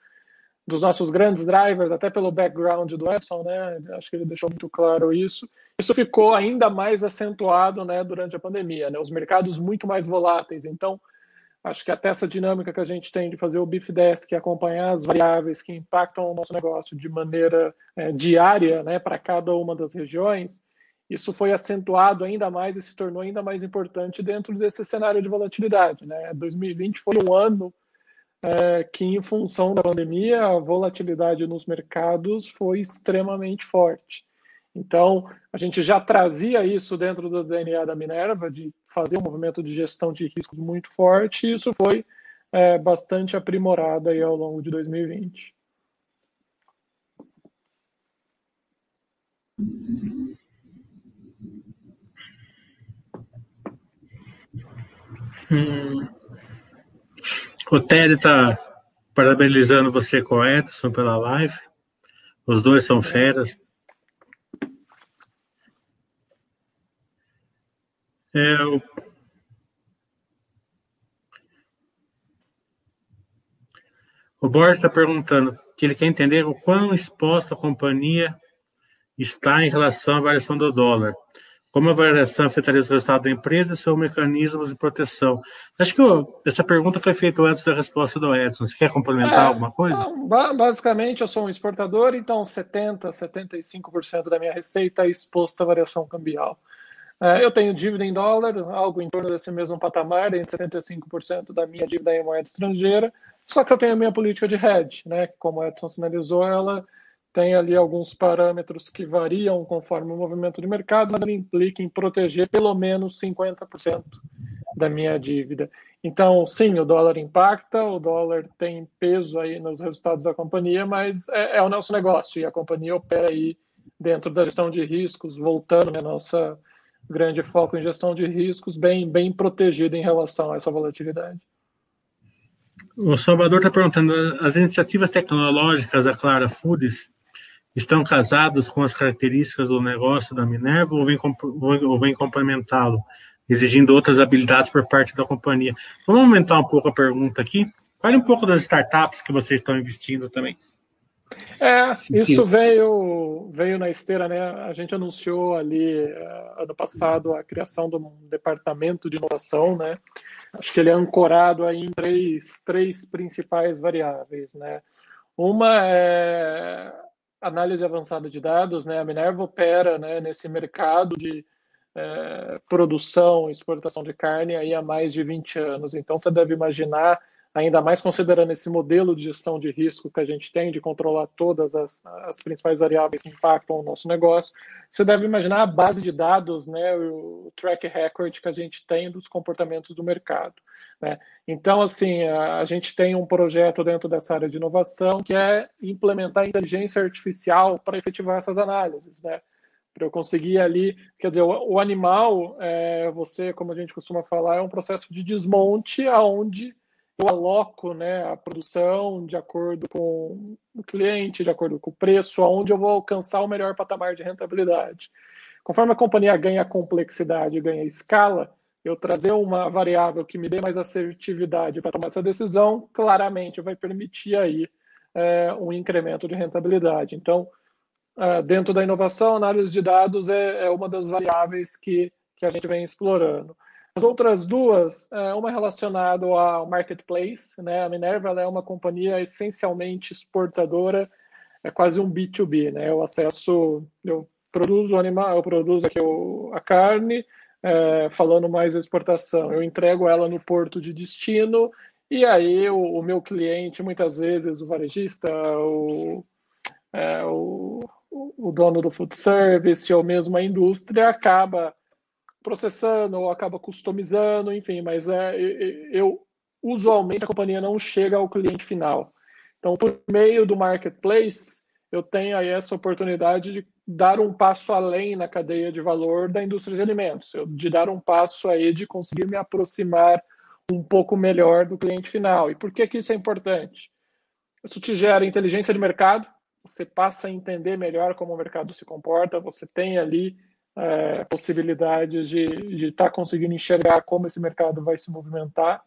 dos nossos grandes drivers, até pelo background do Edson, né, acho que ele deixou muito claro isso. Isso ficou ainda mais acentuado, né, durante a pandemia, né, os mercados muito mais voláteis. Então, acho que até essa dinâmica que a gente tem de fazer o BIF10, que é acompanhar as variáveis que impactam o nosso negócio de maneira é, diária, né, para cada uma das regiões, isso foi acentuado ainda mais e se tornou ainda mais importante dentro desse cenário de volatilidade. Né? 2020 foi um ano é, que, em função da pandemia, a volatilidade nos mercados foi extremamente forte. Então, a gente já trazia isso dentro do DNA da Minerva, de fazer um movimento de gestão de riscos muito forte, e isso foi é, bastante aprimorado aí ao longo de 2020. Hum. O Ted está parabenizando você com o Edson pela live. Os dois são feras. É, o... o Boris está perguntando que ele quer entender o quão exposta a companhia está em relação à variação do dólar. Como a variação afetaria os resultados da empresa e seus mecanismos de proteção? Acho que eu, essa pergunta foi feita antes da resposta do Edson. Você quer complementar é, alguma coisa? basicamente, eu sou um exportador, então 70%, 75% da minha receita é exposta à variação cambial. É, eu tenho dívida em dólar, algo em torno desse mesmo patamar, entre 75% da minha dívida em moeda estrangeira, Só que eu tenho a minha política de hedge, né? Como o Edson sinalizou, ela tem ali alguns parâmetros que variam conforme o movimento de mercado, mas ela implica em proteger pelo menos 50% da minha dívida. Então, sim, o dólar impacta, o dólar tem peso aí nos resultados da companhia, mas é, é o nosso negócio e a companhia opera aí dentro da gestão de riscos, voltando à nossa grande foco em gestão de riscos, bem, bem protegida em relação a essa volatilidade. O Salvador está perguntando: as iniciativas tecnológicas da Clara Foods estão casadas com as características do negócio da Minerva ou vem, ou complementá-lo, exigindo outras habilidades por parte da companhia? Vamos aumentar um pouco a pergunta aqui. Fale um pouco das startups que vocês estão investindo também. É, isso veio, veio na esteira, né? A gente anunciou ali uh, ano passado a criação de um departamento de inovação, né? Acho que ele é ancorado aí em três, três principais variáveis, né? Uma é análise avançada de dados, né? A Minerva opera né, nesse mercado de é, produção e exportação de carne aí há mais de 20 anos. Então, você deve imaginar ainda mais considerando esse modelo de gestão de risco que a gente tem, de controlar todas as, as principais variáveis que impactam o nosso negócio, você deve imaginar a base de dados, né, o track record que a gente tem dos comportamentos do mercado. Né? Então, assim, a, a gente tem um projeto dentro dessa área de inovação que é implementar inteligência artificial para efetivar essas análises, né? para eu conseguir ali, quer dizer, o, o animal, é, você, como a gente costuma falar, é um processo de desmonte aonde eu aloco né, a produção de acordo com o cliente, de acordo com o preço, aonde eu vou alcançar o melhor patamar de rentabilidade. Conforme a companhia ganha complexidade, ganha escala, eu trazer uma variável que me dê mais assertividade para tomar essa decisão, claramente vai permitir aí é, um incremento de rentabilidade. Então, é, dentro da inovação, análise de dados é, é uma das variáveis que, que a gente vem explorando. As outras duas, é, uma relacionada ao marketplace, né? A Minerva é uma companhia essencialmente exportadora, é quase um B2B, né? Eu acesso, eu produzo animal, eu produzo aqui a carne, é, falando mais exportação, eu entrego ela no porto de destino e aí o, o meu cliente, muitas vezes o varejista, o, é, o, o dono do food service ou mesmo a indústria acaba processando ou acaba customizando, enfim, mas é, eu usualmente a companhia não chega ao cliente final. Então, por meio do marketplace, eu tenho aí essa oportunidade de dar um passo além na cadeia de valor da indústria de alimentos, de dar um passo aí de conseguir me aproximar um pouco melhor do cliente final. E por que, que isso é importante? Isso te gera inteligência de mercado, você passa a entender melhor como o mercado se comporta, você tem ali é, possibilidades de estar tá conseguindo enxergar como esse mercado vai se movimentar.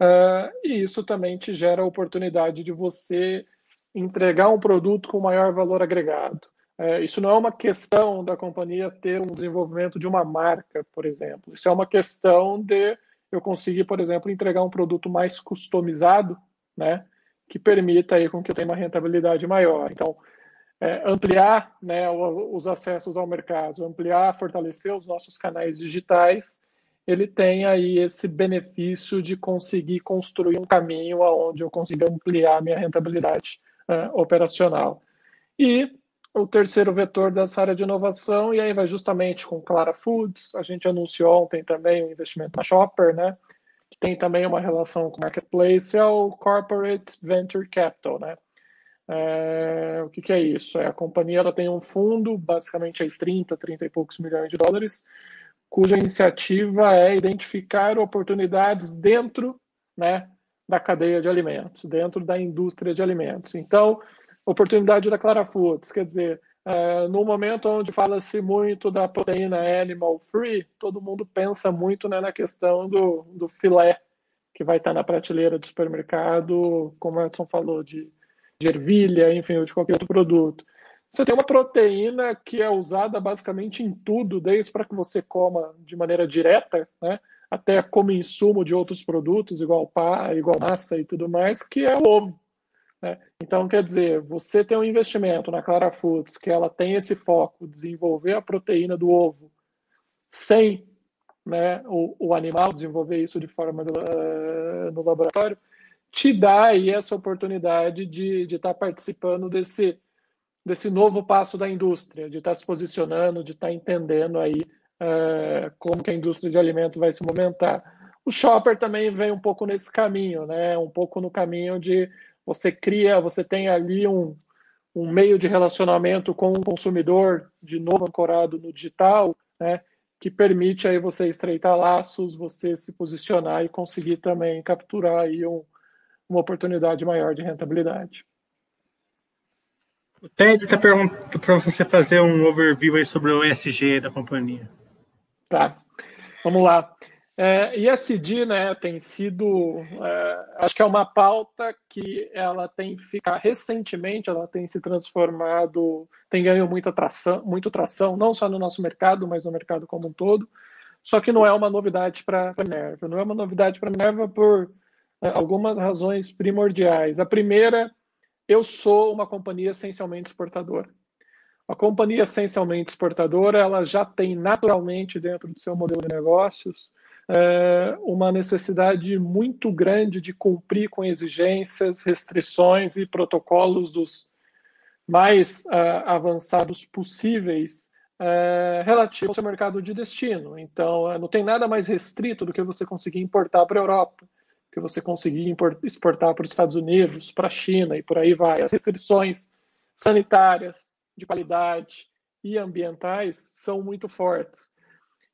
Uh, e isso também te gera a oportunidade de você entregar um produto com maior valor agregado. Uh, isso não é uma questão da companhia ter um desenvolvimento de uma marca, por exemplo. Isso é uma questão de eu conseguir, por exemplo, entregar um produto mais customizado, né, que permita aí com que eu tenha uma rentabilidade maior. Então, é, ampliar né, os, os, acessos ao mercado, ampliar, fortalecer os nossos canais digitais, ele tem aí esse benefício de conseguir construir um caminho aonde eu consiga ampliar minha rentabilidade uh, operacional. E o terceiro vetor dessa área de inovação, e aí vai justamente com Clara Foods, a gente anunciou ontem também o investimento na Shopper, né, que tem também uma relação com o Marketplace, é o Corporate Venture Capital, né, é, o que, que, é isso? É, a companhia ela tem um fundo, basicamente aí 30, 30 e poucos milhões de dólares, cuja iniciativa é identificar oportunidades dentro né, da cadeia de alimentos, dentro da indústria de alimentos. Então, oportunidade da Clara Foods, quer dizer, é, no momento onde fala-se muito da proteína animal free, todo mundo pensa muito né, na questão do, do filé, que vai estar na prateleira do supermercado, como o Edson falou, de de ervilha, enfim, ou de qualquer outro produto. Você tem uma proteína que é usada basicamente em tudo, desde para que você coma de maneira direta, né, até como insumo de outros produtos, igual pá, igual massa e tudo mais, que é o ovo. Né? Então, quer dizer, você tem um investimento na Clara Foods, que ela tem esse foco, desenvolver a proteína do ovo, sem né, o, o animal desenvolver isso de forma uh, no laboratório, te dá aí essa oportunidade de estar tá participando desse, desse novo passo da indústria, de estar tá se posicionando, de estar tá entendendo aí uh, como que a indústria de alimentos vai se movimentar. O shopper também vem um pouco nesse caminho, né? Um pouco no caminho de você cria, você tem ali um, um meio de relacionamento com o consumidor, de novo ancorado no digital, né? Que permite aí você estreitar laços, você se posicionar e conseguir também capturar aí um, uma oportunidade maior de rentabilidade. O Ted está perguntando para você fazer um overview aí sobre o ESG da companhia. Tá, vamos lá. É, ESG, né, tem sido, é, acho que é uma pauta que ela tem ficado recentemente, ela tem se transformado, tem ganho muita tração, muito tração, não só no nosso mercado, mas no mercado como um todo. Só que não é uma novidade para a Minerva. Não é uma novidade para a Minerva por é, algumas razões primordiais. A primeira, eu sou uma companhia essencialmente exportadora. A companhia essencialmente exportadora, ela já tem naturalmente dentro do seu modelo de negócios é, uma necessidade muito grande de cumprir com exigências, restrições e protocolos dos mais uh, avançados possíveis uh, relativo ao seu mercado de destino. Então, uh, não tem nada mais restrito do que você conseguir importar para a Europa que você conseguir exportar para os Estados Unidos, para a China e por aí vai. As restrições sanitárias, de qualidade e ambientais são muito fortes.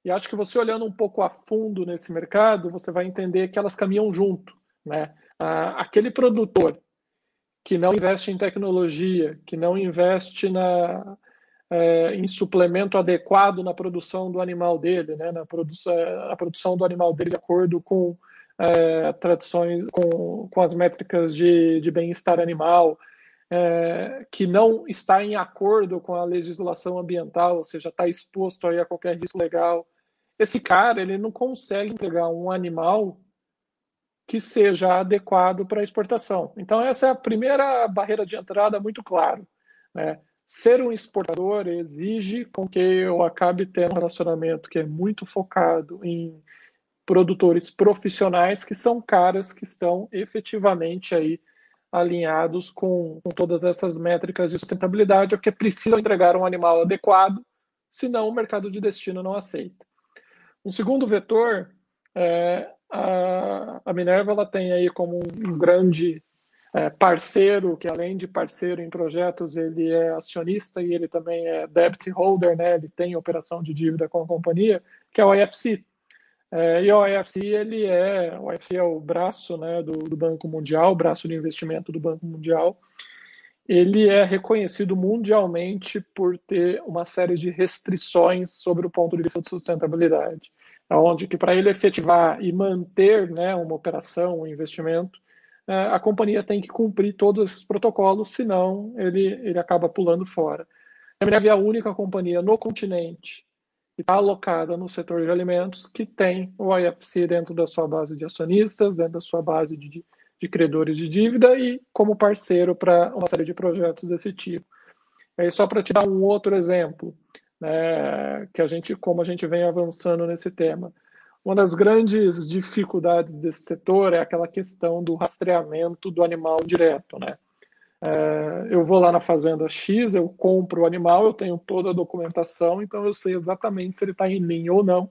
E acho que você olhando um pouco a fundo nesse mercado, você vai entender que elas caminham junto. Né? aquele produtor que não investe em tecnologia, que não investe na, é, em suplemento adequado na produção do animal dele, né? na produção, a produção do animal dele de acordo com é, tradições, com, com as métricas de, de bem-estar animal, é, que não está em acordo com a legislação ambiental, ou seja, está exposto aí a qualquer risco legal. Esse cara ele não consegue entregar um animal que seja adequado para exportação. Então essa é a primeira barreira de entrada muito claro. Né? Ser um exportador exige com que eu acabe tendo um relacionamento que é muito focado em produtores profissionais que são caras que estão efetivamente aí alinhados com, com todas essas métricas de sustentabilidade, porque precisam entregar um animal adequado, senão o mercado de destino não aceita. Um segundo vetor, é, a, a, Minerva ela tem aí como um, grande é, parceiro, que além de parceiro em projetos, ele é acionista e ele também é debt holder, né? ele tem operação de dívida com a companhia, que é o IFC, é, e o IFC, ele é, o IFC é o braço né, do, do, Banco Mundial, o braço de investimento do Banco Mundial. Ele é reconhecido mundialmente por ter uma série de restrições sobre o ponto de vista de sustentabilidade, onde que para ele efetivar e manter né, uma operação, um investimento, é, a companhia tem que cumprir todos esses protocolos, senão ele, ele acaba pulando fora. A Minerva é a única companhia no continente está alocada no setor de alimentos, que tem o IFC dentro da sua base de acionistas, dentro da sua base de, de credores de dívida e como parceiro para uma série de projetos desse tipo. Aí só para te dar um outro exemplo, né, que a gente, como a gente vem avançando nesse tema, uma das grandes dificuldades desse setor é aquela questão do rastreamento do animal direto, né? É, eu vou lá na fazenda X, eu compro o animal, eu tenho toda a documentação, então eu sei exatamente se ele está em linha ou não.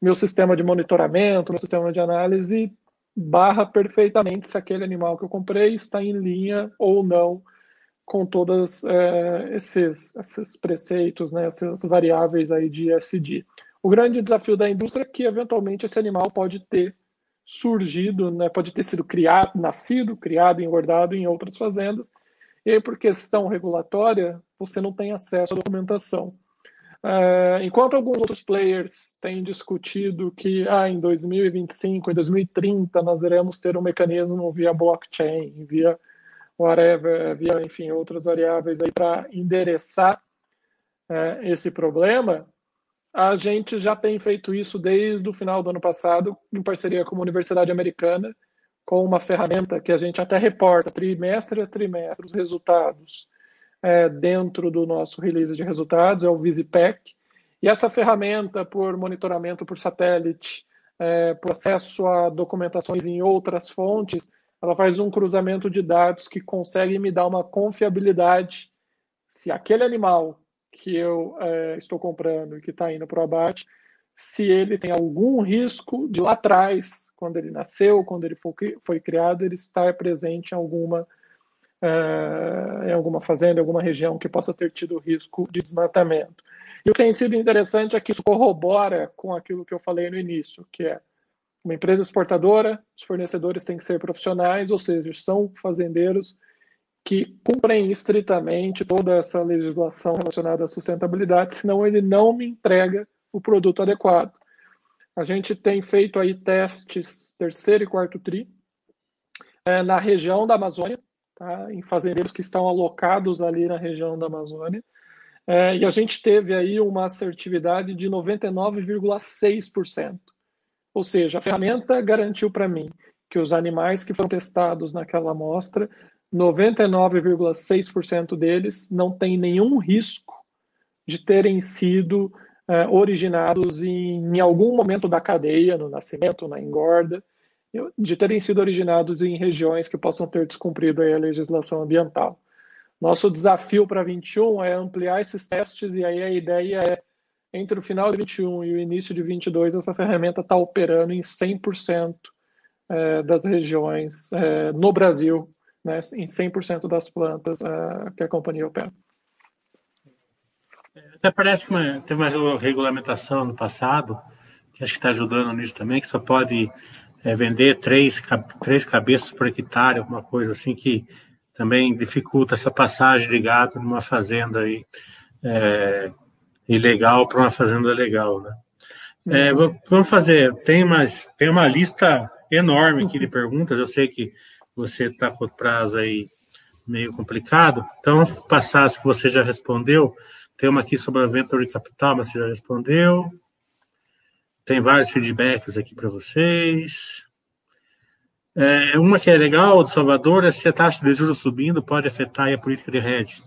Meu sistema de monitoramento, meu sistema de análise barra perfeitamente se aquele animal que eu comprei está em linha ou não com todos é, esses, esses preceitos, né, essas variáveis aí de ESG. O grande desafio da indústria é que eventualmente esse animal pode ter surgido, né, pode ter sido criado, nascido, criado, engordado em outras fazendas, e por questão regulatória, você não tem acesso à documentação. Uh, enquanto alguns outros players têm discutido que ah, em 2025, em 2030, nós iremos ter um mecanismo via blockchain, via whatever, via, enfim, outras variáveis aí para endereçar uh, esse problema, a gente já tem feito isso desde o final do ano passado, em parceria com a Universidade Americana, com uma ferramenta que a gente até reporta trimestre a trimestre os resultados é, dentro do nosso release de resultados, é o VisiPack. E essa ferramenta, por monitoramento por satélite, é, por acesso a documentações em outras fontes, ela faz um cruzamento de dados que consegue me dar uma confiabilidade se aquele animal que eu é, estou comprando e que está indo para o abate, se ele tem algum risco de lá atrás, quando ele nasceu, quando ele foi, foi criado, ele estar presente em alguma, é, em alguma fazenda, em alguma região que possa ter tido risco de desmatamento. E o que tem sido interessante é que isso corrobora com aquilo que eu falei no início, que é uma empresa exportadora, os fornecedores têm que ser profissionais, ou seja, são fazendeiros que cumprem estritamente toda essa legislação relacionada à sustentabilidade, senão ele não me entrega o produto adequado. A gente tem feito aí testes terceiro e quarto tri é, na região da Amazônia, tá? em fazendeiros que estão alocados ali na região da Amazônia, é, e a gente teve aí uma assertividade de 99,6%. Ou seja, a ferramenta garantiu para mim que os animais que foram testados naquela amostra, 99,6% deles não têm nenhum risco de terem sido uh, originados em, em, algum momento da cadeia, no nascimento, na engorda, de terem sido originados em regiões que possam ter descumprido a legislação ambiental. Nosso desafio para 21 é ampliar esses testes e aí a ideia é entre o final de 21 e o início de 22, essa ferramenta está operando em 100% é, das regiões é, no Brasil, né, em 100% das plantas é, que a companhia opera. Até parece que teve uma regulamentação no passado, que acho que está ajudando nisso também, que só pode é, vender três, três cabeças por hectare, alguma coisa assim, que também dificulta essa passagem de gado numa fazenda aí. É, ilegal para uma fazenda legal, né? É, uhum. vamos fazer, tem, mais, tem uma lista enorme aqui de perguntas, eu sei que você está com o prazo aí meio complicado, então vamos passar as que você já respondeu, tem uma aqui sobre a Venture Capital, mas você já respondeu, tem vários feedbacks aqui para vocês, é, uma que é legal de Salvador é se a taxa de juros subindo pode afetar a política de hedge.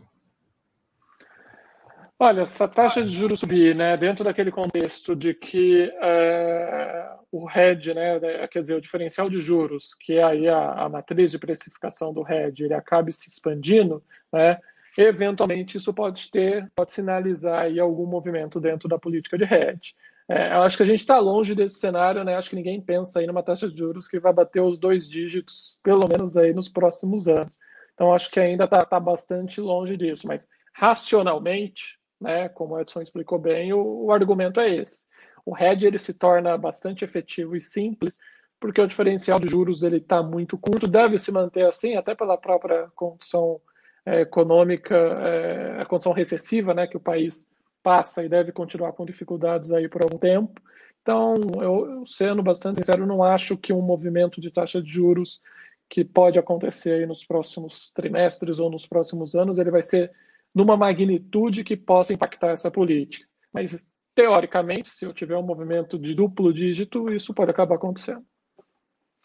Olha, essa taxa de juros subir, né, dentro daquele contexto de que é, o hedge, né, quer dizer, o diferencial de juros, que é aí a, a matriz de precificação do hedge, ele acabe se expandindo, né, eventualmente isso pode ter, pode sinalizar aí algum movimento dentro da política de hedge. É, eu acho que a gente está longe desse cenário, né? Acho que ninguém pensa aí numa taxa de juros que vai bater os dois dígitos, pelo menos aí nos próximos anos. Então acho que ainda está tá bastante longe disso, mas racionalmente, né, como o Edson explicou bem, o, o argumento é esse. O hedge ele se torna bastante efetivo e simples, porque o diferencial de juros ele está muito curto, deve se manter assim, até pela própria condição é, econômica, é, a condição recessiva né, que o país passa e deve continuar com dificuldades aí por algum tempo. Então, eu, sendo bastante sincero, não acho que um movimento de taxa de juros que pode acontecer aí nos próximos trimestres ou nos próximos anos, ele vai ser numa magnitude que possa impactar essa política. Mas, teoricamente, se eu tiver um movimento de duplo dígito, isso pode acabar acontecendo.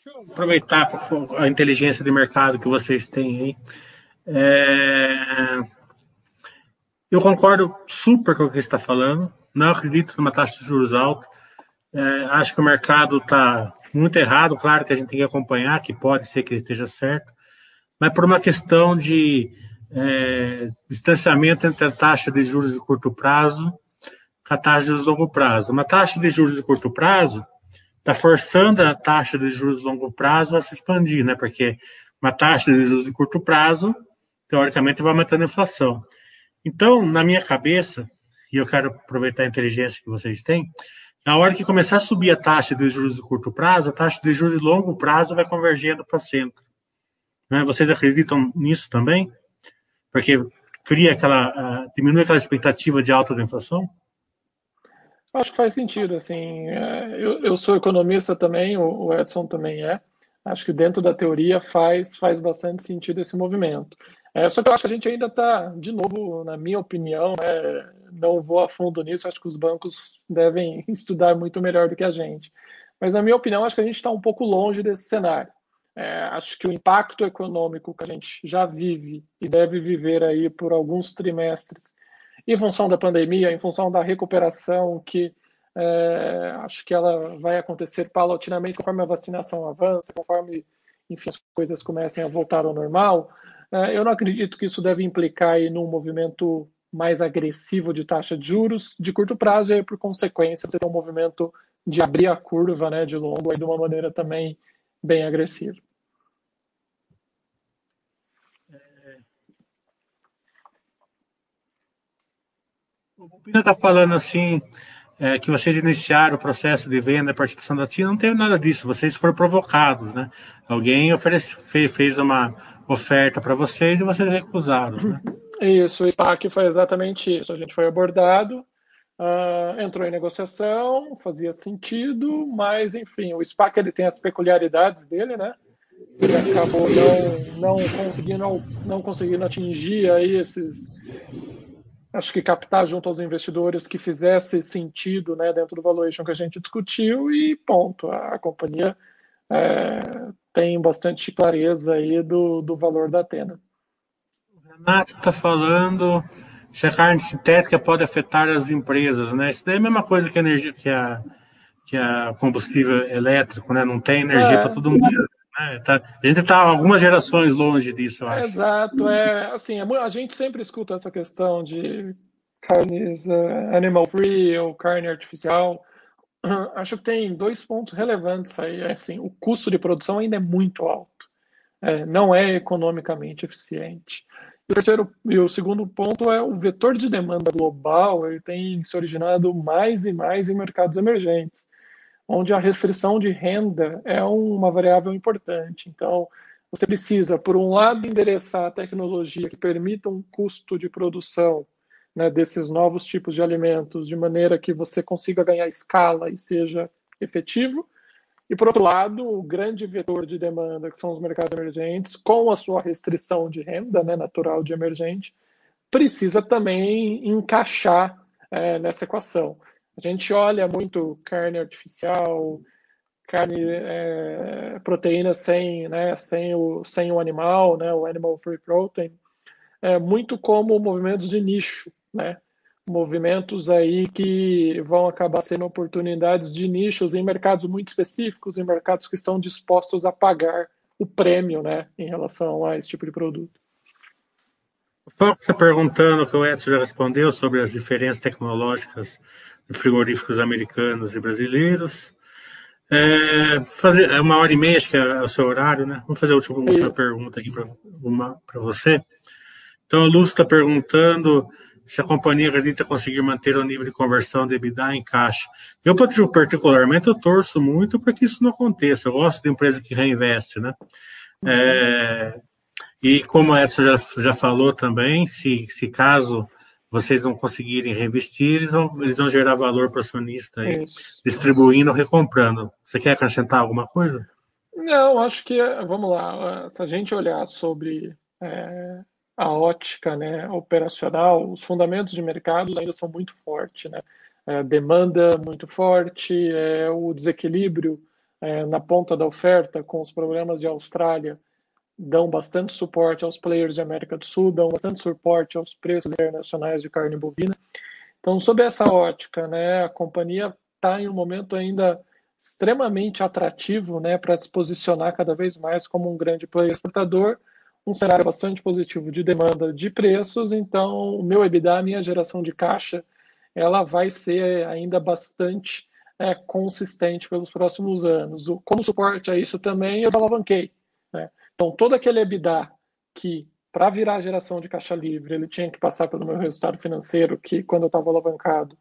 Deixa eu aproveitar a inteligência de mercado que vocês têm aí. É... Eu concordo super com o que está falando. Não acredito numa taxa de juros alta. É, acho que o mercado está muito errado. Claro que a gente tem que acompanhar, que pode ser que ele esteja certo, mas por uma questão de é, distanciamento entre a taxa de juros de curto prazo com a taxa de juros de longo prazo. Uma taxa de juros de curto prazo está forçando a taxa de juros de longo prazo a se expandir, né? Porque uma taxa de juros de curto prazo, teoricamente, vai aumentando a inflação. Então, na minha cabeça, e eu quero aproveitar a inteligência que vocês têm, na hora que começar a subir a taxa de juros de curto prazo, a taxa de juros de longo prazo vai convergendo para centro. Né? Vocês acreditam nisso também? Porque cria aquela, uh, diminui aquela expectativa de alta da inflação? Acho que faz sentido, assim, é, eu, eu sou economista também, o Edson também é, acho que dentro da teoria faz, faz bastante sentido esse movimento. É, só que eu acho que a gente ainda está, de novo, na minha opinião, né, não vou a fundo nisso, acho que os bancos devem estudar muito melhor do que a gente. Mas, na minha opinião, acho que a gente está um pouco longe desse cenário. É, acho que o impacto econômico que a gente já vive e deve viver aí por alguns trimestres, em função da pandemia, em função da recuperação que é, acho que ela vai acontecer paulatinamente conforme a vacinação avança, conforme enfim, as coisas comecem a voltar ao normal, eu não acredito que isso deve implicar em um movimento mais agressivo de taxa de juros de curto prazo e, por consequência, tem um movimento de abrir a curva né, de longo aí de uma maneira também bem agressiva. O Pina está falando assim é, que vocês iniciaram o processo de venda participação da TIA, não teve nada disso, vocês foram provocados, né? Alguém oferece, fez uma oferta para vocês e vocês recusaram, né? Isso, o SPAC foi exatamente isso. A gente foi abordado, uh, entrou em negociação, fazia sentido, mas enfim, o SPAC ele tem as peculiaridades dele, né? Ele acabou não, não conseguindo não, conseguindo atingir aí esses acho que captar junto aos investidores que fizesse sentido né, dentro do valuation que a gente discutiu e ponto. A, a companhia é, tem bastante clareza aí do, do valor da Atena. O Renato está falando se a carne sintética pode afetar as empresas, né? Isso daí é a mesma coisa que a energia, que a, que a combustível elétrico, né? Não tem energia é, para todo mundo. Né? Tá, a gente está algumas gerações longe disso, eu acho. Exato, é assim, é a gente sempre escuta essa questão de carnes uh, animal free ou carne artificial. Acho que tem dois pontos relevantes aí. É, assim, o custo de produção ainda é muito alto, é, não é economicamente eficiente. E o terceiro e o segundo ponto é o vetor de demanda global. Ele tem se originado mais e mais em mercados emergentes onde a restrição de renda é uma variável importante. Então, você precisa, por um lado, endereçar a tecnologia que permita um custo de produção né, desses novos tipos de alimentos de maneira que você consiga ganhar escala e seja efetivo. E, por outro lado, o grande vetor de demanda, que são os mercados emergentes, com a sua restrição de renda né, natural de emergente, precisa também encaixar é, nessa equação. A gente olha muito carne artificial, carne, é, proteína sem, né, sem, o, sem o animal, né, o animal free protein, é, muito como movimentos de nicho, né? Movimentos aí que vão acabar sendo oportunidades de nichos em mercados muito específicos, em mercados que estão dispostos a pagar o prêmio, né, em relação a esse tipo de produto. O Fox está perguntando, que o Edson já respondeu, sobre as diferenças tecnológicas frigoríficos americanos e brasileiros. É, fazer é uma hora e meia, acho que é o seu horário, né? Vamos fazer a última, última pergunta aqui para você. Então, a Lúcia está perguntando se a companhia acredita conseguir manter o nível de conversão de EBITDA em caixa. Eu, particularmente, eu torço muito para que isso não aconteça. Eu gosto de empresa que reinveste, né? É, e como a Edson já, já falou também, se, se caso vocês vão conseguirem reinvestir, eles vão, eles vão gerar valor para o acionista, aí, distribuindo, recomprando. Você quer acrescentar alguma coisa? Não, acho que, vamos lá, se a gente olhar sobre é, a ótica né, operacional, os fundamentos de mercado ainda são muito fortes, né? É, demanda muito forte, é, o desequilíbrio é, na ponta da oferta com os problemas de Austrália dão bastante suporte aos players de América do Sul, dão bastante suporte aos preços internacionais de carne bovina. Então, sob essa ótica, né, a companhia está em um momento ainda extremamente atrativo né, para se posicionar cada vez mais como um grande player exportador, um cenário bastante positivo de demanda de preços, então o meu EBITDA, a minha geração de caixa, ela vai ser ainda bastante é, consistente pelos próximos anos. Como suporte a isso também, eu alavanquei. Né? Então, todo aquele EBITDA que, para virar geração de caixa livre, ele tinha que passar pelo meu resultado financeiro, que, quando eu estava alavancado,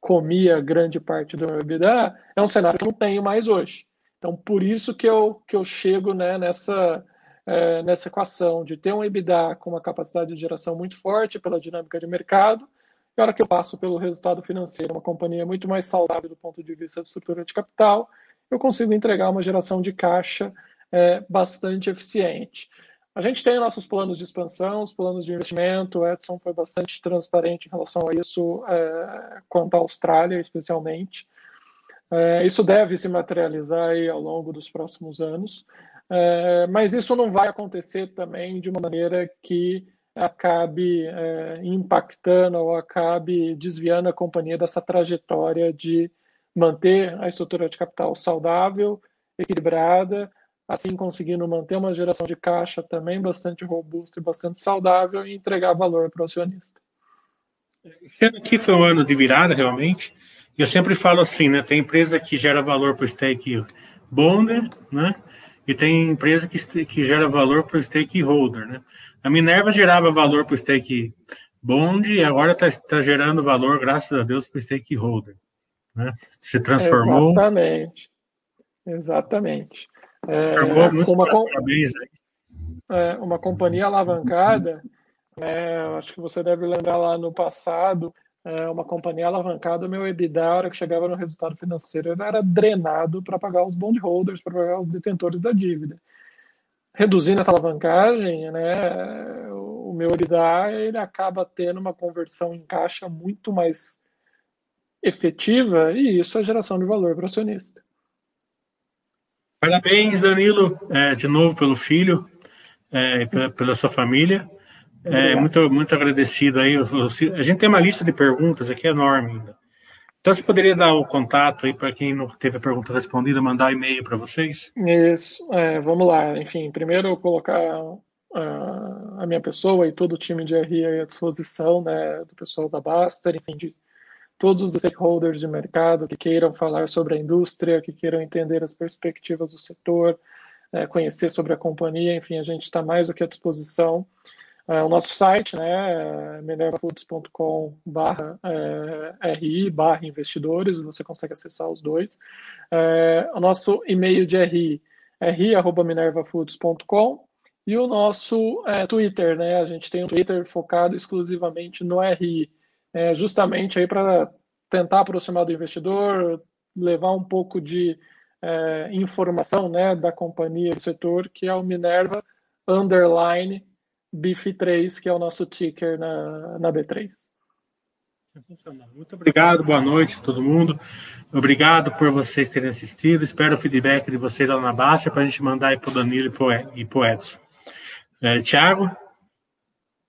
comia grande parte do meu EBITDA, é um cenário que eu não tenho mais hoje. Então, por isso que eu, que eu chego né, nessa, é, nessa equação de ter um EBITDA com uma capacidade de geração muito forte pela dinâmica de mercado, e a hora que eu passo pelo resultado financeiro, uma companhia muito mais saudável do ponto de vista de estrutura de capital, eu consigo entregar uma geração de caixa é, bastante eficiente. A gente tem nossos planos de expansão, os planos de investimento. O Edson foi bastante transparente em relação a isso, é, quanto à Austrália, especialmente. É, isso deve se materializar ao longo dos próximos anos, é, mas isso não vai acontecer também de uma maneira que acabe é, impactando ou acabe desviando a companhia dessa trajetória de manter a estrutura de capital saudável, equilibrada assim conseguindo manter uma geração de caixa também bastante robusta e bastante saudável e entregar valor para o acionista. Esse ano aqui foi um ano de virada, realmente. Eu sempre falo assim, né? Tem empresa que gera valor para o stakeholder, né? E tem empresa que, que gera valor para o stakeholder, né? A Minerva gerava valor para o stake bond e agora está tá gerando valor, graças a Deus, para o stakeholder. Né? Se transformou. Exatamente. Exatamente. É, uma, parabéns, é, uma companhia alavancada, é, acho que você deve lembrar lá no passado, é, uma companhia alavancada, meu EBITDA, a hora que chegava no resultado financeiro, era drenado para pagar os bondholders, para pagar os detentores da dívida. Reduzindo essa alavancagem, né, o meu EBITDA ele acaba tendo uma conversão em caixa muito mais efetiva e isso é geração de valor para o acionista. Parabéns, Danilo, é, de novo pelo filho, é, pela, pela, sua família. É, muito, muito agradecido aí. A gente tem uma lista de perguntas aqui enorme ainda. Então, você poderia dar o contato aí para quem não teve a pergunta respondida, mandar e-mail para vocês? Isso, é, vamos lá. Enfim, primeiro colocar uh, a minha pessoa e todo o time de RI à disposição, né, do pessoal da Baster, enfim, de todos os stakeholders de mercado que queiram falar sobre a indústria, que queiram entender as perspectivas do setor, é, conhecer sobre a companhia, enfim, a gente está mais do que à disposição. É, o nosso site, né, minervafoods.com barra é, RI, investidores, você consegue acessar os dois. É, o nosso e-mail de RI é ri.minervafoods.com e o nosso é, Twitter, né, a gente tem um Twitter focado exclusivamente no RI, é, justamente aí para tentar aproximar do investidor, levar um pouco de é, informação né, da companhia do setor, que é o Minerva Underline BIF3, que é o nosso ticker na, na B3. Muito obrigado, boa noite a todo mundo. Obrigado por vocês terem assistido. Espero o feedback de vocês lá na baixa para a gente mandar para o Danilo e para o Edson. É, Tiago?